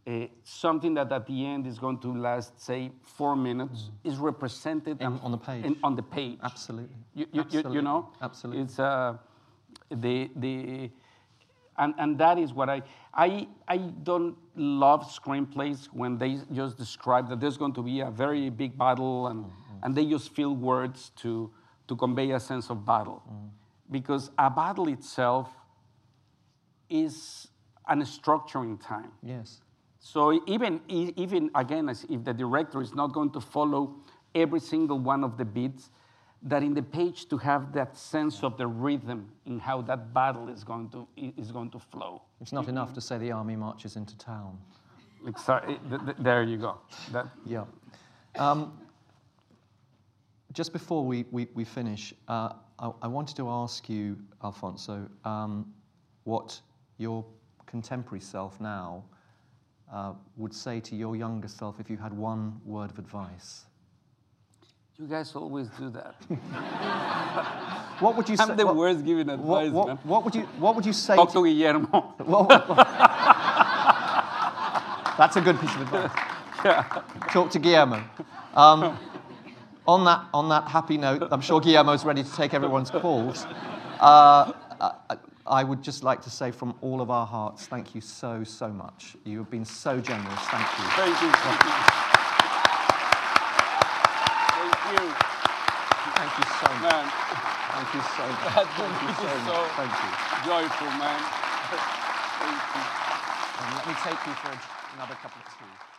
uh, something that at the end is going to last, say, four minutes, mm. is represented in, on the page. In, on the page. Absolutely. You, you, Absolutely. you, you know, absolutely. It's uh, the the, and and that is what I I I don't love screenplays when they just describe that there's going to be a very big battle and mm-hmm. and they just fill words to to convey a sense of battle, mm. because a battle itself is an structuring time. Yes. So even, even again, as if the director is not going to follow every single one of the beats, that in the page to have that sense of the rhythm in how that battle is going to, is going to flow. It's not enough to say the army marches into town. Sorry, there you go. That. Yeah. Um, just before we, we, we finish, uh, I, I, wanted to ask you, Alfonso, um, what your contemporary self now uh, would say to your younger self if you had one word of advice? You guys always do that. what would you say? I'm the what, worst giving advice, what, man. What would you What would you say? Talk to, to Guillermo. That's a good piece of advice. Yeah. Talk to Guillermo. Um, on that on that happy note, I'm sure Guillermo's ready to take everyone's calls. Uh, uh I would just like to say from all of our hearts, thank you so, so much. You have been so generous. Thank you. Thank you. Thank you. Thank you so much. Man. Thank you so much. That Thank you so so much. Thank you. joyful, man. Thank you. And let me take you for another cup of tea.